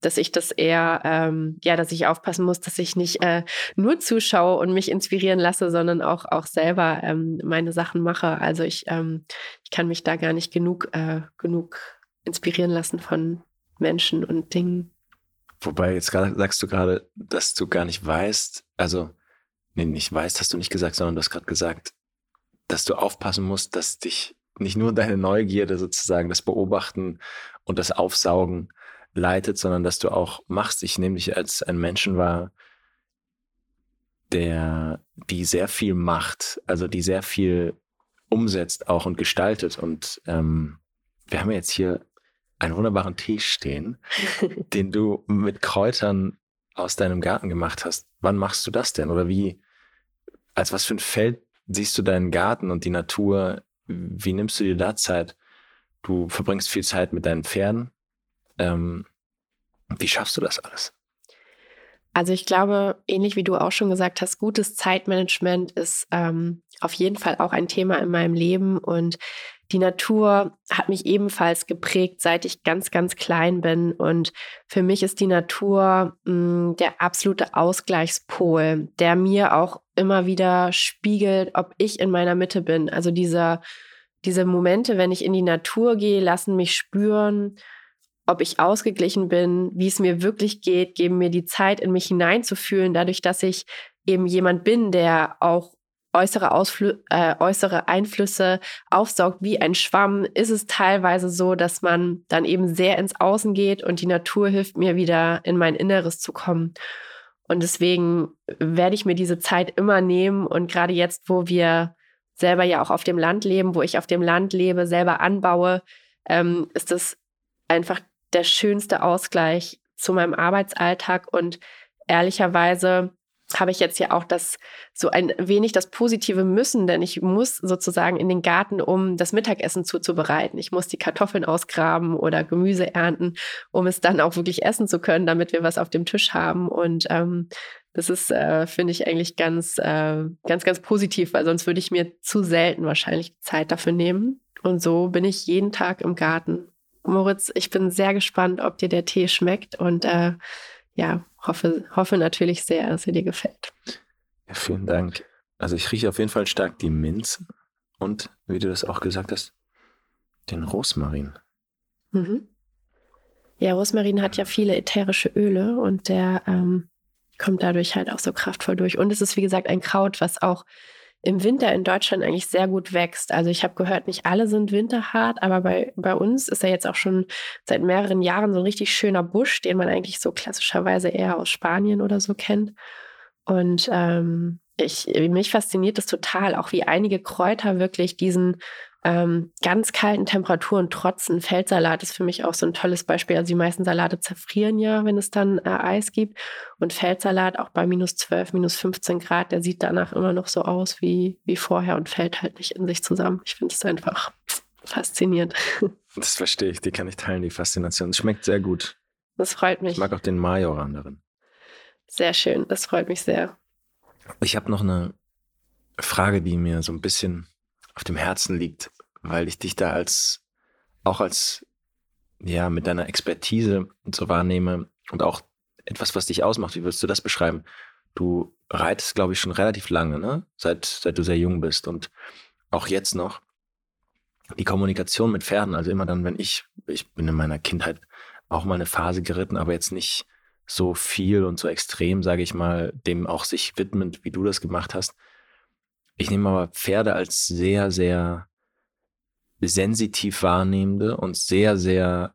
dass ich das eher, ähm, ja, dass ich aufpassen muss, dass ich nicht äh, nur zuschaue und mich inspirieren lasse, sondern auch, auch selber ähm, meine Sachen mache. Also ich, ähm, ich kann mich da gar nicht genug, äh, genug inspirieren lassen von Menschen und Dingen. Wobei, jetzt sagst du gerade, dass du gar nicht weißt, also, nee, nicht weißt, hast du nicht gesagt, sondern du hast gerade gesagt, dass du aufpassen musst, dass dich nicht nur deine Neugierde sozusagen, das Beobachten und das Aufsaugen leitet, sondern dass du auch machst. Ich nehme dich als einen Menschen wahr, der, die sehr viel macht, also die sehr viel umsetzt auch und gestaltet. Und ähm, wir haben jetzt hier einen wunderbaren Tee stehen, den du mit Kräutern aus deinem Garten gemacht hast. Wann machst du das denn? Oder wie, als was für ein Feld siehst du deinen Garten und die Natur? Wie nimmst du dir da Zeit? Du verbringst viel Zeit mit deinen Pferden. Ähm, wie schaffst du das alles? Also ich glaube, ähnlich wie du auch schon gesagt hast, gutes Zeitmanagement ist ähm, auf jeden Fall auch ein Thema in meinem Leben und die Natur hat mich ebenfalls geprägt, seit ich ganz, ganz klein bin. Und für mich ist die Natur mh, mm, der absolute Ausgleichspol, der mir auch immer wieder spiegelt, ob ich in meiner Mitte bin. Also dieser, diese Momente, wenn ich in die Natur gehe, lassen mich spüren, ob ich ausgeglichen bin, wie es mir wirklich geht, geben mir die Zeit, in mich hineinzufühlen, dadurch, dass ich eben jemand bin, der auch äußere, Ausflü äh, äußere Einflüsse aufsaugt wie ein Schwamm, ist es teilweise so, dass man dann eben sehr ins Außen geht und die Natur hilft mir wieder in mein Inneres zu kommen. Und deswegen werde ich mir diese Zeit immer nehmen und gerade jetzt, wo wir selber ja auch auf dem Land leben, wo ich auf dem Land lebe, selber anbaue, ähm, ist es einfach der schönste Ausgleich zu meinem Arbeitsalltag und ehrlicherweise habe ich jetzt ja auch das so ein wenig das positive Müssen, denn ich muss sozusagen in den Garten, um das Mittagessen zuzubereiten. Ich muss die Kartoffeln ausgraben oder Gemüse ernten, um es dann auch wirklich essen zu können, damit wir was auf dem Tisch haben. Und ähm, das ist, äh, finde ich, eigentlich ganz, äh, ganz, ganz positiv, weil sonst würde ich mir zu selten wahrscheinlich Zeit dafür nehmen. Und so bin ich jeden Tag im Garten Moritz, ich bin sehr gespannt, ob dir der Tee schmeckt und äh, ja, hoffe, hoffe natürlich sehr, dass er dir gefällt. Ja, vielen Dank. Also ich rieche auf jeden Fall stark die Minze und, wie du das auch gesagt hast, den Rosmarin. Mhm. Ja, Rosmarin hat ja viele ätherische Öle und der ähm, kommt dadurch halt auch so kraftvoll durch. Und es ist, wie gesagt, ein Kraut, was auch im Winter in Deutschland eigentlich sehr gut wächst. Also ich habe gehört, nicht alle sind winterhart, aber bei, bei uns ist er jetzt auch schon seit mehreren Jahren so ein richtig schöner Busch, den man eigentlich so klassischerweise eher aus Spanien oder so kennt. Und ähm, ich, mich fasziniert es total, auch wie einige Kräuter wirklich diesen ähm, ganz kalten Temperaturen trotzen. Feldsalat ist für mich auch so ein tolles Beispiel. Also die meisten Salate zerfrieren ja, wenn es dann äh, Eis gibt. Und Feldsalat auch bei minus 12, minus 15 Grad, der sieht danach immer noch so aus wie, wie vorher und fällt halt nicht in sich zusammen. Ich finde es einfach faszinierend. Das verstehe ich, die kann ich teilen, die Faszination. Es schmeckt sehr gut. Das freut mich. Ich mag auch den Majoran darin. Sehr schön, das freut mich sehr. Ich habe noch eine Frage, die mir so ein bisschen auf dem Herzen liegt, weil ich dich da als, auch als, ja, mit deiner Expertise so wahrnehme und auch etwas, was dich ausmacht. Wie würdest du das beschreiben? Du reitest, glaube ich, schon relativ lange, ne? Seit, seit du sehr jung bist und auch jetzt noch. Die Kommunikation mit Pferden, also immer dann, wenn ich, ich bin in meiner Kindheit auch mal eine Phase geritten, aber jetzt nicht so viel und so extrem, sage ich mal, dem auch sich widmend, wie du das gemacht hast. Ich nehme aber Pferde als sehr, sehr sensitiv wahrnehmende und sehr, sehr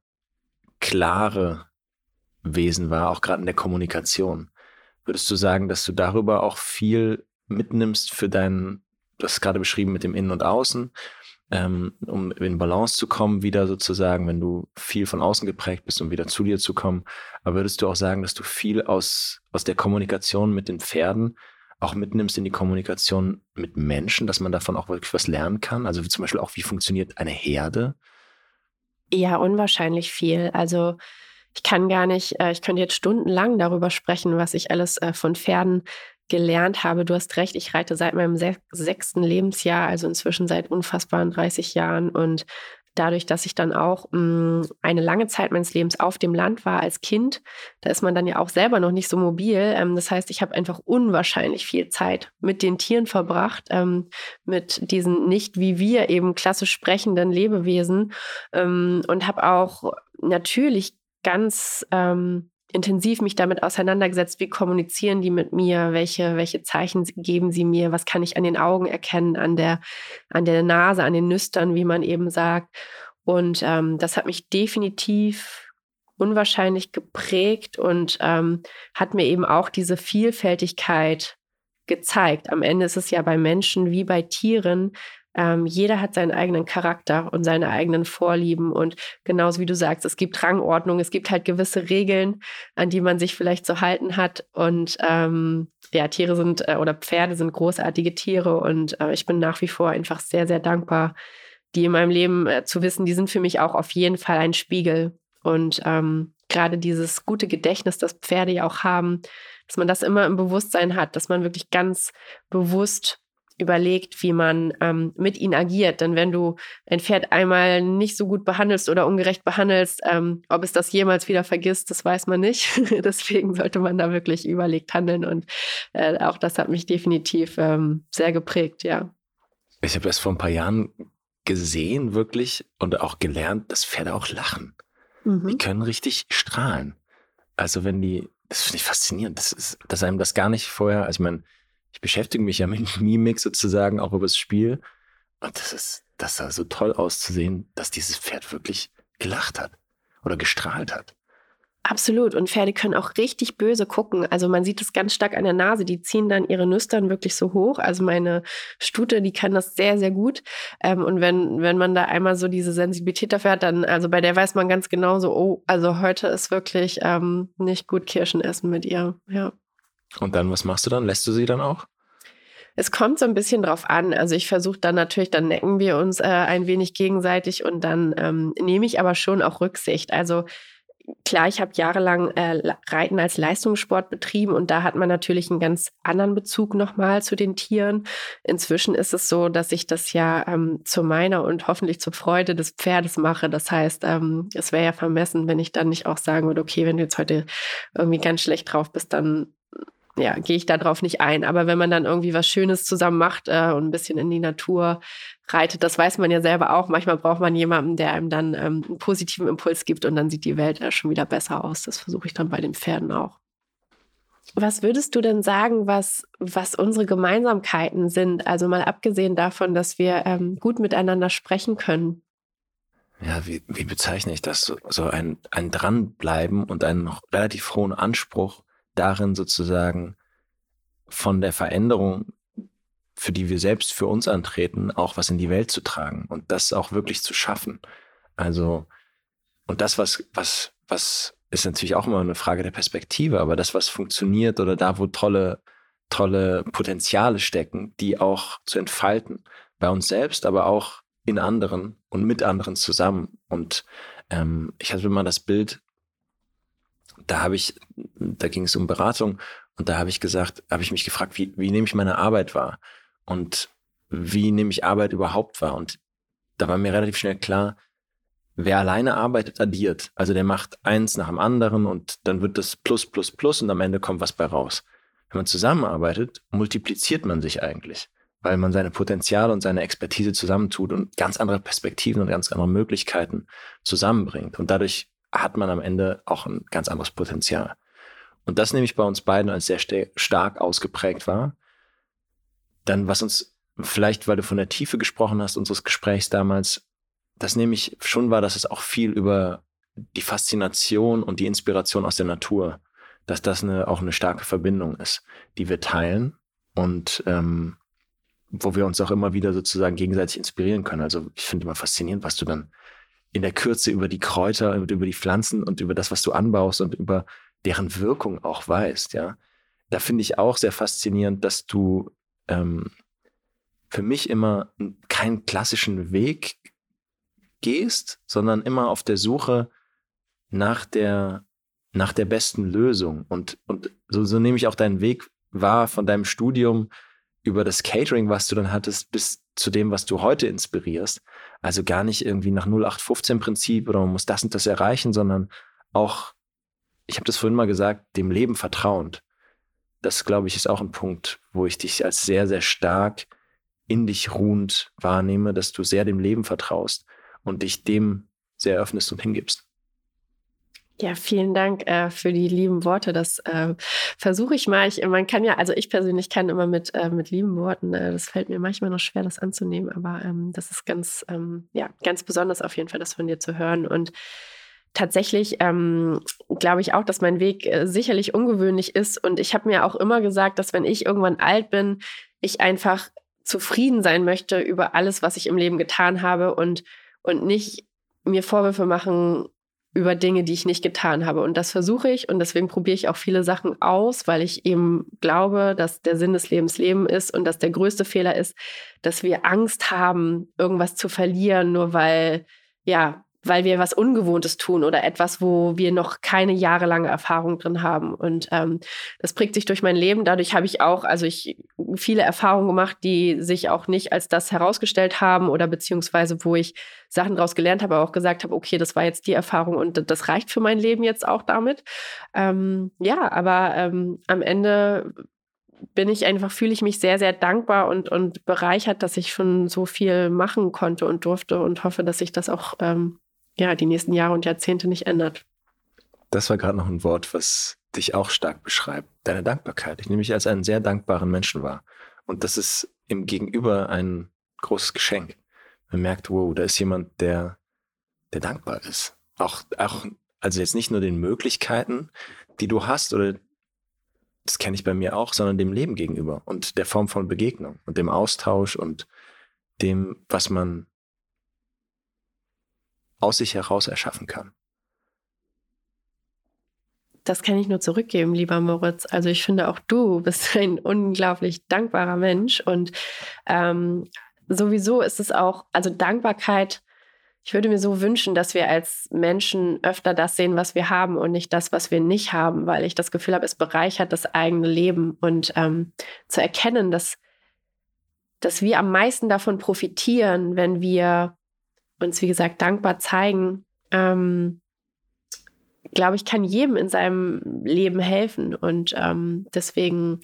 klare Wesen war, auch gerade in der Kommunikation. Würdest du sagen, dass du darüber auch viel mitnimmst für deinen, du hast gerade beschrieben mit dem Innen und Außen, ähm, um in Balance zu kommen, wieder sozusagen, wenn du viel von außen geprägt bist, um wieder zu dir zu kommen. Aber würdest du auch sagen, dass du viel aus, aus der Kommunikation mit den Pferden auch mitnimmst in die Kommunikation mit Menschen, dass man davon auch wirklich was lernen kann? Also zum Beispiel auch, wie funktioniert eine Herde? Ja, unwahrscheinlich viel. Also ich kann gar nicht, äh, ich könnte jetzt stundenlang darüber sprechen, was ich alles äh, von Pferden gelernt habe. Du hast recht, ich reite seit meinem sechsten Lebensjahr, also inzwischen seit unfassbaren 30 Jahren und dadurch, dass ich dann auch mh, mm, eine lange Zeit meines Lebens auf dem Land war als Kind, da ist man dann ja auch selber noch nicht so mobil. Ähm, das heißt, ich habe einfach unwahrscheinlich viel Zeit mit den Tieren verbracht, ähm, mit diesen nicht wie wir eben klassisch sprechenden Lebewesen ähm, und habe auch natürlich ganz ähm, intensiv mich damit auseinandergesetzt, wie kommunizieren die mit mir, welche, welche Zeichen geben sie mir, was kann ich an den Augen erkennen, an der, an der Nase, an den Nüstern, wie man eben sagt. Und ähm, das hat mich definitiv unwahrscheinlich geprägt und ähm, hat mir eben auch diese Vielfältigkeit gezeigt. Am Ende ist es ja bei Menschen wie bei Tieren, ähm, jeder hat seinen eigenen Charakter und seine eigenen Vorlieben. Und genauso wie du sagst, es gibt Rangordnung, es gibt halt gewisse Regeln, an die man sich vielleicht zu halten hat. Und ähm, ja, Tiere sind äh, oder Pferde sind großartige Tiere. Und äh, ich bin nach wie vor einfach sehr, sehr dankbar, die in meinem Leben äh, zu wissen, die sind für mich auch auf jeden Fall ein Spiegel. Und ähm, gerade dieses gute Gedächtnis, das Pferde ja auch haben, dass man das immer im Bewusstsein hat, dass man wirklich ganz bewusst überlegt, wie man ähm, mit ihnen agiert. Denn wenn du ein Pferd einmal nicht so gut behandelst oder ungerecht behandelst, ähm, ob es das jemals wieder vergisst, das weiß man nicht. Deswegen sollte man da wirklich überlegt handeln. Und äh, auch das hat mich definitiv ähm, sehr geprägt, ja. Ich habe das vor ein paar Jahren gesehen, wirklich, und auch gelernt, dass Pferde auch lachen. Mhm. Die können richtig strahlen. Also wenn die, das finde ich faszinierend, das ist, dass einem das gar nicht vorher, also ich meine, ich beschäftige mich ja mit Mimik sozusagen auch über das Spiel. Und das ist, das sah so toll auszusehen, dass dieses Pferd wirklich gelacht hat oder gestrahlt hat. Absolut. Und Pferde können auch richtig böse gucken. Also man sieht es ganz stark an der Nase. Die ziehen dann ihre Nüstern wirklich so hoch. Also meine Stute, die kann das sehr, sehr gut. Ähm, und wenn, wenn man da einmal so diese Sensibilität dafür hat, dann, also bei der weiß man ganz genau so, oh, also heute ist wirklich ähm, nicht gut Kirschen essen mit ihr. Ja. Und dann, was machst du dann? Lässt du sie dann auch? Es kommt so ein bisschen drauf an. Also ich versuche dann natürlich, dann necken wir uns äh, ein wenig gegenseitig und dann ähm, nehme ich aber schon auch Rücksicht. Also klar, ich habe jahrelang äh, Reiten als Leistungssport betrieben und da hat man natürlich einen ganz anderen Bezug nochmal zu den Tieren. Inzwischen ist es so, dass ich das ja ähm, zu meiner und hoffentlich zur Freude des Pferdes mache. Das heißt, ähm, es wäre ja vermessen, wenn ich dann nicht auch sagen würde, okay, wenn du jetzt heute irgendwie ganz schlecht drauf bist, dann ja, gehe ich darauf nicht ein. Aber wenn man dann irgendwie was Schönes zusammen macht äh, und ein bisschen in die Natur reitet, das weiß man ja selber auch. Manchmal braucht man jemanden, der einem dann ähm, einen positiven Impuls gibt und dann sieht die Welt äh, schon wieder besser aus. Das versuche ich dann bei den Pferden auch. Was würdest du denn sagen, was, was unsere Gemeinsamkeiten sind? Also mal abgesehen davon, dass wir ähm, gut miteinander sprechen können. Ja, wie, wie bezeichne ich das? So, so ein, ein Dranbleiben und einen noch relativ hohen Anspruch darin sozusagen von der Veränderung, für die wir selbst für uns antreten, auch was in die Welt zu tragen und das auch wirklich zu schaffen. Also, und das, was, was, was ist natürlich auch immer eine Frage der Perspektive, aber das, was funktioniert oder da, wo tolle, tolle Potenziale stecken, die auch zu entfalten, bei uns selbst, aber auch in anderen und mit anderen zusammen. Und ähm, ich hatte immer das Bild, da habe ich, da ging es um Beratung und da habe ich gesagt, habe ich mich gefragt, wie, wie nehme ich meine Arbeit wahr? Und wie nehme ich Arbeit überhaupt wahr? Und da war mir relativ schnell klar, wer alleine arbeitet, addiert. Also der macht eins nach dem anderen und dann wird das plus, plus, plus und am Ende kommt was bei raus. Wenn man zusammenarbeitet, multipliziert man sich eigentlich, weil man seine Potenziale und seine Expertise zusammentut und ganz andere Perspektiven und ganz andere Möglichkeiten zusammenbringt. Und dadurch hat man am Ende auch ein ganz anderes Potenzial. Und das nehme ich bei uns beiden als sehr stark ausgeprägt war. Dann, was uns vielleicht, weil du von der Tiefe gesprochen hast, unseres Gesprächs damals, das nehme ich schon wahr, dass es auch viel über die Faszination und die Inspiration aus der Natur, dass das eine, auch eine starke Verbindung ist, die wir teilen und ähm, wo wir uns auch immer wieder sozusagen gegenseitig inspirieren können. Also ich finde immer faszinierend, was du dann in der Kürze über die Kräuter und über die Pflanzen und über das, was du anbaust und über deren Wirkung auch weißt, ja. Da finde ich auch sehr faszinierend, dass du ähm, für mich immer keinen klassischen Weg gehst, sondern immer auf der Suche nach der, nach der besten Lösung. Und, und so, so nehme ich auch deinen Weg wahr von deinem Studium über das Catering, was du dann hattest, bis zu dem, was du heute inspirierst. Also gar nicht irgendwie nach 0815-Prinzip oder man muss das und das erreichen, sondern auch, ich habe das vorhin mal gesagt, dem Leben vertrauend. Das, glaube ich, ist auch ein Punkt, wo ich dich als sehr, sehr stark in dich ruhend wahrnehme, dass du sehr dem Leben vertraust und dich dem sehr öffnest und hingibst. Ja, vielen Dank äh, für die lieben Worte. Das äh, versuche ich mal. Ich, man kann ja, also ich persönlich kann immer mit, äh, mit lieben Worten, äh, das fällt mir manchmal noch schwer, das anzunehmen, aber ähm, das ist ganz, ähm, ja, ganz besonders auf jeden Fall, das von dir zu hören. Und tatsächlich ähm, glaube ich auch, dass mein Weg äh, sicherlich ungewöhnlich ist. Und ich habe mir auch immer gesagt, dass wenn ich irgendwann alt bin, ich einfach zufrieden sein möchte über alles, was ich im Leben getan habe und, und nicht mir Vorwürfe machen über Dinge, die ich nicht getan habe. Und das versuche ich und deswegen probiere ich auch viele Sachen aus, weil ich eben glaube, dass der Sinn des Lebens Leben ist und dass der größte Fehler ist, dass wir Angst haben, irgendwas zu verlieren, nur weil, ja, weil wir was Ungewohntes tun oder etwas, wo wir noch keine jahrelange Erfahrung drin haben. Und ähm, das prägt sich durch mein Leben. Dadurch habe ich auch, also ich viele Erfahrungen gemacht, die sich auch nicht als das herausgestellt haben oder beziehungsweise wo ich Sachen daraus gelernt habe, aber auch gesagt habe, okay, das war jetzt die Erfahrung und das reicht für mein Leben jetzt auch damit. Ähm, ja, aber ähm, am Ende bin ich einfach, fühle ich mich sehr, sehr dankbar und, und bereichert, dass ich schon so viel machen konnte und durfte und hoffe, dass ich das auch ähm, ja, die nächsten Jahre und Jahrzehnte nicht ändert. Das war gerade noch ein Wort, was dich auch stark beschreibt. Deine Dankbarkeit. Ich nehme mich als einen sehr dankbaren Menschen wahr. Und das ist im Gegenüber ein großes Geschenk. Man merkt, wow, da ist jemand, der, der dankbar ist. Auch, auch, also jetzt nicht nur den Möglichkeiten, die du hast oder das kenne ich bei mir auch, sondern dem Leben gegenüber und der Form von Begegnung und dem Austausch und dem, was man aus sich heraus erschaffen kann. Das kann ich nur zurückgeben, lieber Moritz. Also ich finde auch du bist ein unglaublich dankbarer Mensch und ähm, sowieso ist es auch, also Dankbarkeit, ich würde mir so wünschen, dass wir als Menschen öfter das sehen, was wir haben und nicht das, was wir nicht haben, weil ich das Gefühl habe, es bereichert das eigene Leben und ähm, zu erkennen, dass, dass wir am meisten davon profitieren, wenn wir uns, wie gesagt, dankbar zeigen, ähm, glaube ich, kann jedem in seinem Leben helfen. Und ähm, deswegen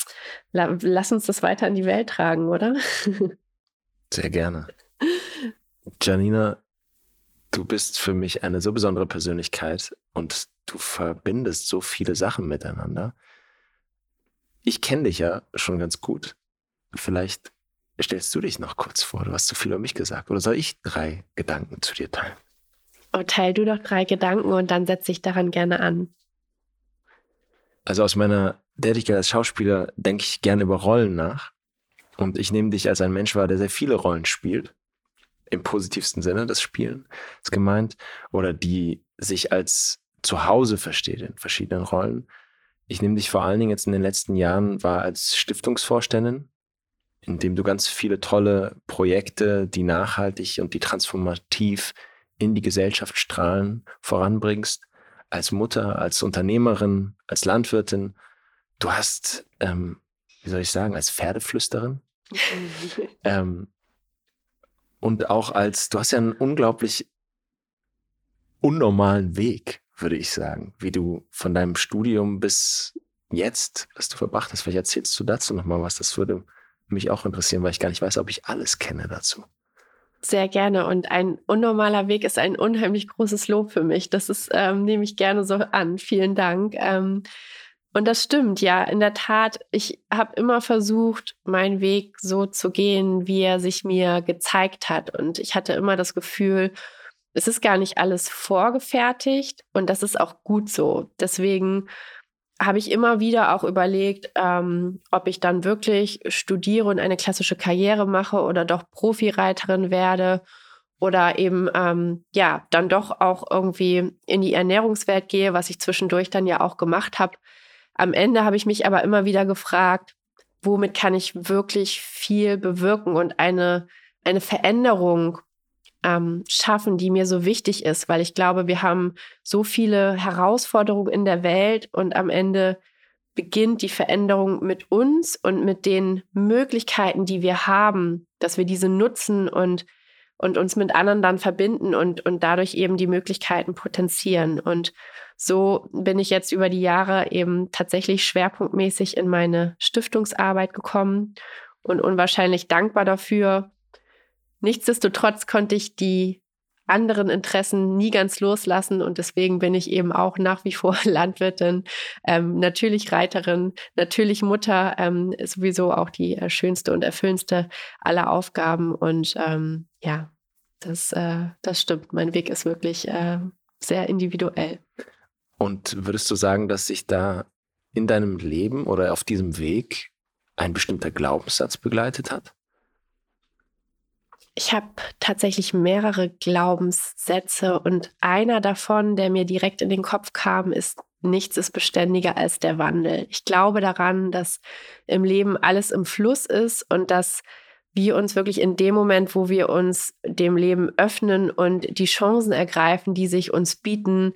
la lass uns das weiter in die Welt tragen, oder? Sehr gerne. Janina, du bist für mich eine so besondere Persönlichkeit und du verbindest so viele Sachen miteinander. Ich kenne dich ja schon ganz gut. Vielleicht stellst du dich noch kurz vor? Du hast zu viel über mich gesagt. Oder soll ich drei Gedanken zu dir teilen? Oh, teil du doch drei Gedanken und dann setze ich daran gerne an. Also aus meiner Tätigkeit als Schauspieler denke ich gerne über Rollen nach. Und ich nehme dich als ein Mensch wahr, der sehr viele Rollen spielt. Im positivsten Sinne das Spielen ist gemeint. Oder die sich als Zuhause versteht in verschiedenen Rollen. Ich nehme dich vor allen Dingen jetzt in den letzten Jahren wahr als Stiftungsvorständin in dem du ganz viele tolle Projekte, die nachhaltig und die transformativ in die Gesellschaft strahlen, voranbringst. Als Mutter, als Unternehmerin, als Landwirtin. Du hast, ähm, wie soll ich sagen, als Pferdeflüsterin. ähm, und auch als, du hast ja einen unglaublich unnormalen Weg, würde ich sagen, wie du von deinem Studium bis jetzt, das du verbracht hast. Vielleicht erzählst du dazu nochmal was, das würde mich auch interessieren, weil ich gar nicht weiß, ob ich alles kenne dazu. Sehr gerne. Und ein unnormaler Weg ist ein unheimlich großes Lob für mich. Das ist, ähm, nehme ich gerne so an. Vielen Dank. Ähm, und das stimmt, ja, in der Tat. Ich habe immer versucht, meinen Weg so zu gehen, wie er sich mir gezeigt hat. Und ich hatte immer das Gefühl, es ist gar nicht alles vorgefertigt und das ist auch gut so. Deswegen habe ich immer wieder auch überlegt, ähm, ob ich dann wirklich studiere und eine klassische Karriere mache oder doch Profireiterin werde oder eben ähm, ja dann doch auch irgendwie in die Ernährungswelt gehe, was ich zwischendurch dann ja auch gemacht habe. Am Ende habe ich mich aber immer wieder gefragt, womit kann ich wirklich viel bewirken und eine eine Veränderung ähm, schaffen, die mir so wichtig ist, weil ich glaube, wir haben so viele Herausforderungen in der Welt und am Ende beginnt die Veränderung mit uns und mit den Möglichkeiten, die wir haben, dass wir diese nutzen und, und uns mit anderen dann verbinden und, und dadurch eben die Möglichkeiten potenzieren. Und so bin ich jetzt über die Jahre eben tatsächlich schwerpunktmäßig in meine Stiftungsarbeit gekommen und unwahrscheinlich dankbar dafür, Nichtsdestotrotz konnte ich die anderen Interessen nie ganz loslassen und deswegen bin ich eben auch nach wie vor Landwirtin, ähm, natürlich Reiterin, natürlich Mutter, ähm, sowieso auch die äh, schönste und erfüllendste aller Aufgaben und ähm, ja, das, äh, das stimmt. Mein Weg ist wirklich äh, sehr individuell. Und würdest du sagen, dass sich da in deinem Leben oder auf diesem Weg ein bestimmter Glaubenssatz begleitet hat? Ich habe tatsächlich mehrere Glaubenssätze und einer davon, der mir direkt in den Kopf kam, ist, nichts ist beständiger als der Wandel. Ich glaube daran, dass im Leben alles im Fluss ist und dass wir uns wirklich in dem Moment, wo wir uns dem Leben öffnen und die Chancen ergreifen, die sich uns bieten,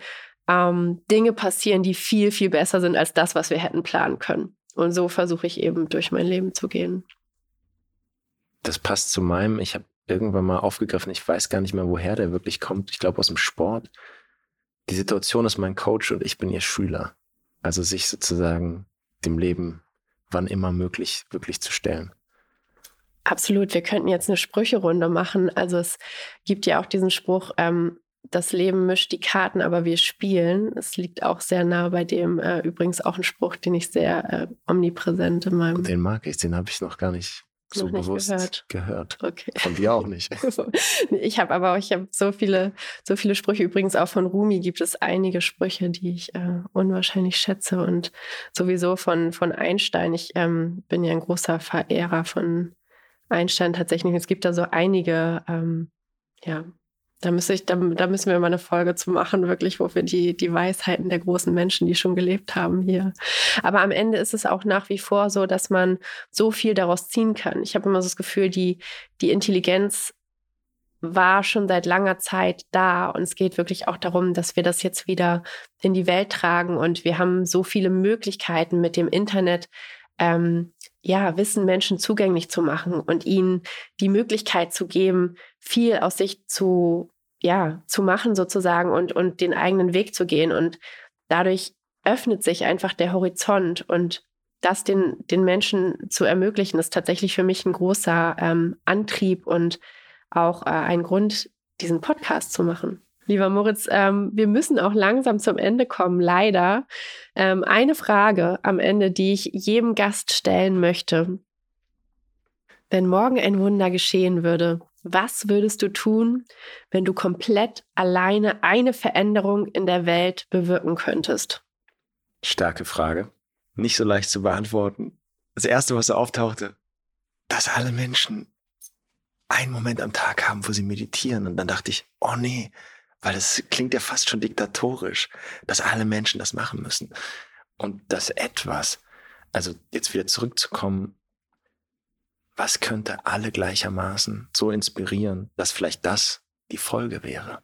ähm, Dinge passieren, die viel, viel besser sind als das, was wir hätten planen können. Und so versuche ich eben durch mein Leben zu gehen. Das passt zu meinem. Ich habe irgendwann mal aufgegriffen, ich weiß gar nicht mehr, woher der wirklich kommt. Ich glaube aus dem Sport. Die Situation ist mein Coach und ich bin ihr Schüler. Also sich sozusagen dem Leben wann immer möglich wirklich zu stellen. Absolut. Wir könnten jetzt eine Sprücherunde machen. Also es gibt ja auch diesen Spruch, ähm, das Leben mischt die Karten, aber wir spielen. Es liegt auch sehr nah bei dem, äh, übrigens auch ein Spruch, den ich sehr äh, omnipräsent in meinem. Den mag ich, den habe ich noch gar nicht so noch bewusst gehört. gehört. Okay. Von dir auch nicht. ich habe aber auch, ich habe so viele, so viele Sprüche. Übrigens auch von Rumi gibt es einige Sprüche, die ich äh, unwahrscheinlich schätze und sowieso von, von Einstein. Ich ähm, bin ja ein großer Verehrer von Einstein tatsächlich. Es gibt da so einige, ähm, ja, da, müsste ich, da, da, müssen wir mal eine Folge zu machen, wirklich, wo wir die, die Weisheiten der großen Menschen, die schon gelebt haben, hier. Aber am Ende ist es auch nach wie vor so, dass man so viel daraus ziehen kann. Ich habe immer so das Gefühl, die, die Intelligenz war schon seit langer Zeit da und es geht wirklich auch darum, dass wir das jetzt wieder in die Welt tragen und wir haben so viele Möglichkeiten mit dem Internet, ähm, ja, Wissen Menschen zugänglich zu machen und ihnen die Möglichkeit zu geben, viel aus sich zu, ja, zu machen sozusagen und, und den eigenen Weg zu gehen. Und dadurch öffnet sich einfach der Horizont und das den, den Menschen zu ermöglichen, ist tatsächlich für mich ein großer ähm, Antrieb und auch äh, ein Grund, diesen Podcast zu machen. Lieber Moritz, ähm, wir müssen auch langsam zum Ende kommen, leider. Ähm, eine Frage am Ende, die ich jedem Gast stellen möchte. Wenn morgen ein Wunder geschehen würde, was würdest du tun, wenn du komplett alleine eine Veränderung in der Welt bewirken könntest? Starke Frage. Nicht so leicht zu beantworten. Das Erste, was so auftauchte, dass alle Menschen einen Moment am Tag haben, wo sie meditieren. Und dann dachte ich, oh nee, weil es klingt ja fast schon diktatorisch, dass alle Menschen das machen müssen. Und das etwas, also jetzt wieder zurückzukommen, was könnte alle gleichermaßen so inspirieren, dass vielleicht das die Folge wäre?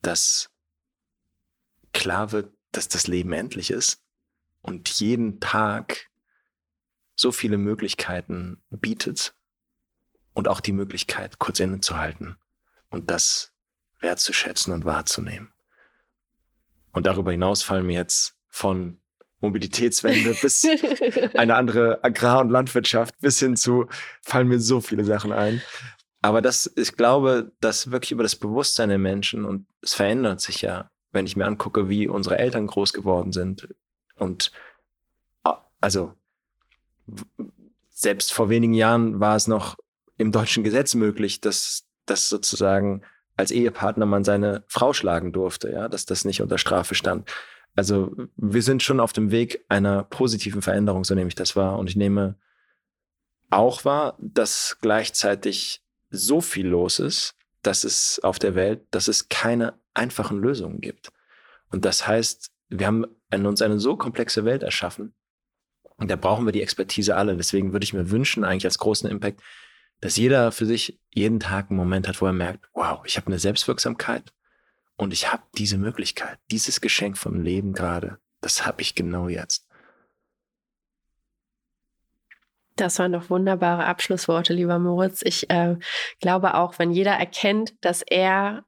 Dass klar wird, dass das Leben endlich ist und jeden Tag so viele Möglichkeiten bietet und auch die Möglichkeit, kurz innezuhalten und das wertzuschätzen und wahrzunehmen. Und darüber hinaus fallen mir jetzt von Mobilitätswende bis eine andere Agrar- und Landwirtschaft bis hin zu, fallen mir so viele Sachen ein. Aber das, ich glaube, dass wirklich über das Bewusstsein der Menschen und es verändert sich ja, wenn ich mir angucke, wie unsere Eltern groß geworden sind. Und also selbst vor wenigen Jahren war es noch im deutschen Gesetz möglich, dass, dass sozusagen als Ehepartner man seine Frau schlagen durfte, ja, dass das nicht unter Strafe stand. Also wir sind schon auf dem Weg einer positiven Veränderung, so nehme ich das wahr. Und ich nehme auch wahr, dass gleichzeitig so viel los ist, dass es auf der Welt, dass es keine einfachen Lösungen gibt. Und das heißt, wir haben in uns eine so komplexe Welt erschaffen. Und da brauchen wir die Expertise alle. Deswegen würde ich mir wünschen, eigentlich als großen Impact, dass jeder für sich jeden Tag einen Moment hat, wo er merkt, wow, ich habe eine Selbstwirksamkeit und ich habe diese Möglichkeit, dieses Geschenk vom Leben gerade, das habe ich genau jetzt. Das waren doch wunderbare Abschlussworte, lieber Moritz. Ich äh, glaube auch, wenn jeder erkennt, dass er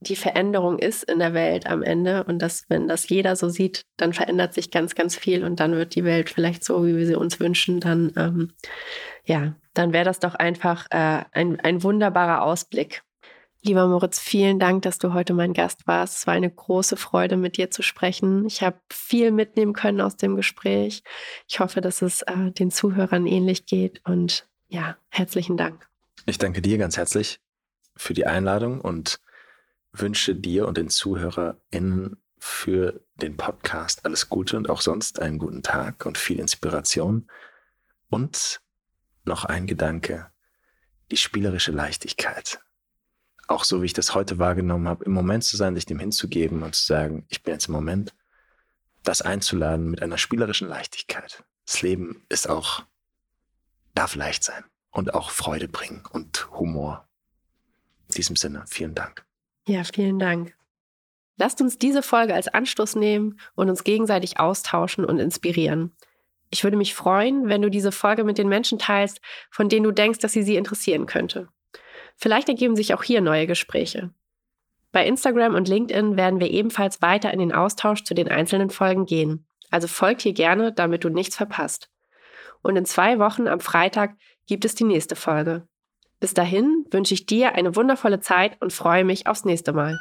die Veränderung ist in der Welt am Ende und dass, wenn das jeder so sieht, dann verändert sich ganz, ganz viel und dann wird die Welt vielleicht so, wie wir sie uns wünschen, dann ähm, ja, dann wäre das doch einfach äh, ein, ein wunderbarer Ausblick. Lieber Moritz, vielen Dank, dass du heute mein Gast warst. Es war eine große Freude, mit dir zu sprechen. Ich habe viel mitnehmen können aus dem Gespräch. Ich hoffe, dass es äh, den Zuhörern ähnlich geht. Und ja, herzlichen Dank. Ich danke dir ganz herzlich für die Einladung und wünsche dir und den ZuhörerInnen für den Podcast alles Gute und auch sonst einen guten Tag und viel Inspiration. Und noch ein Gedanke, die spielerische Leichtigkeit. Auch so, wie ich das heute wahrgenommen habe, im Moment zu sein, sich dem hinzugeben und zu sagen, ich bin jetzt im Moment, das einzuladen mit einer spielerischen Leichtigkeit. Das Leben ist auch, darf leicht sein und auch Freude bringen und Humor. In diesem Sinne, vielen Dank. Ja, vielen Dank. Lasst uns diese Folge als Anstoß nehmen und uns gegenseitig austauschen und inspirieren. Ich würde mich freuen, wenn du diese Folge mit den Menschen teilst, von denen du denkst, dass sie sie interessieren könnte. Vielleicht ergeben sich auch hier neue Gespräche. Bei Instagram und LinkedIn werden wir ebenfalls weiter in den Austausch zu den einzelnen Folgen gehen. Also folgt hier gerne, damit du nichts verpasst. Und in zwei Wochen am Freitag gibt es die nächste Folge. Bis dahin wünsche ich dir eine wundervolle Zeit und freue mich aufs nächste Mal.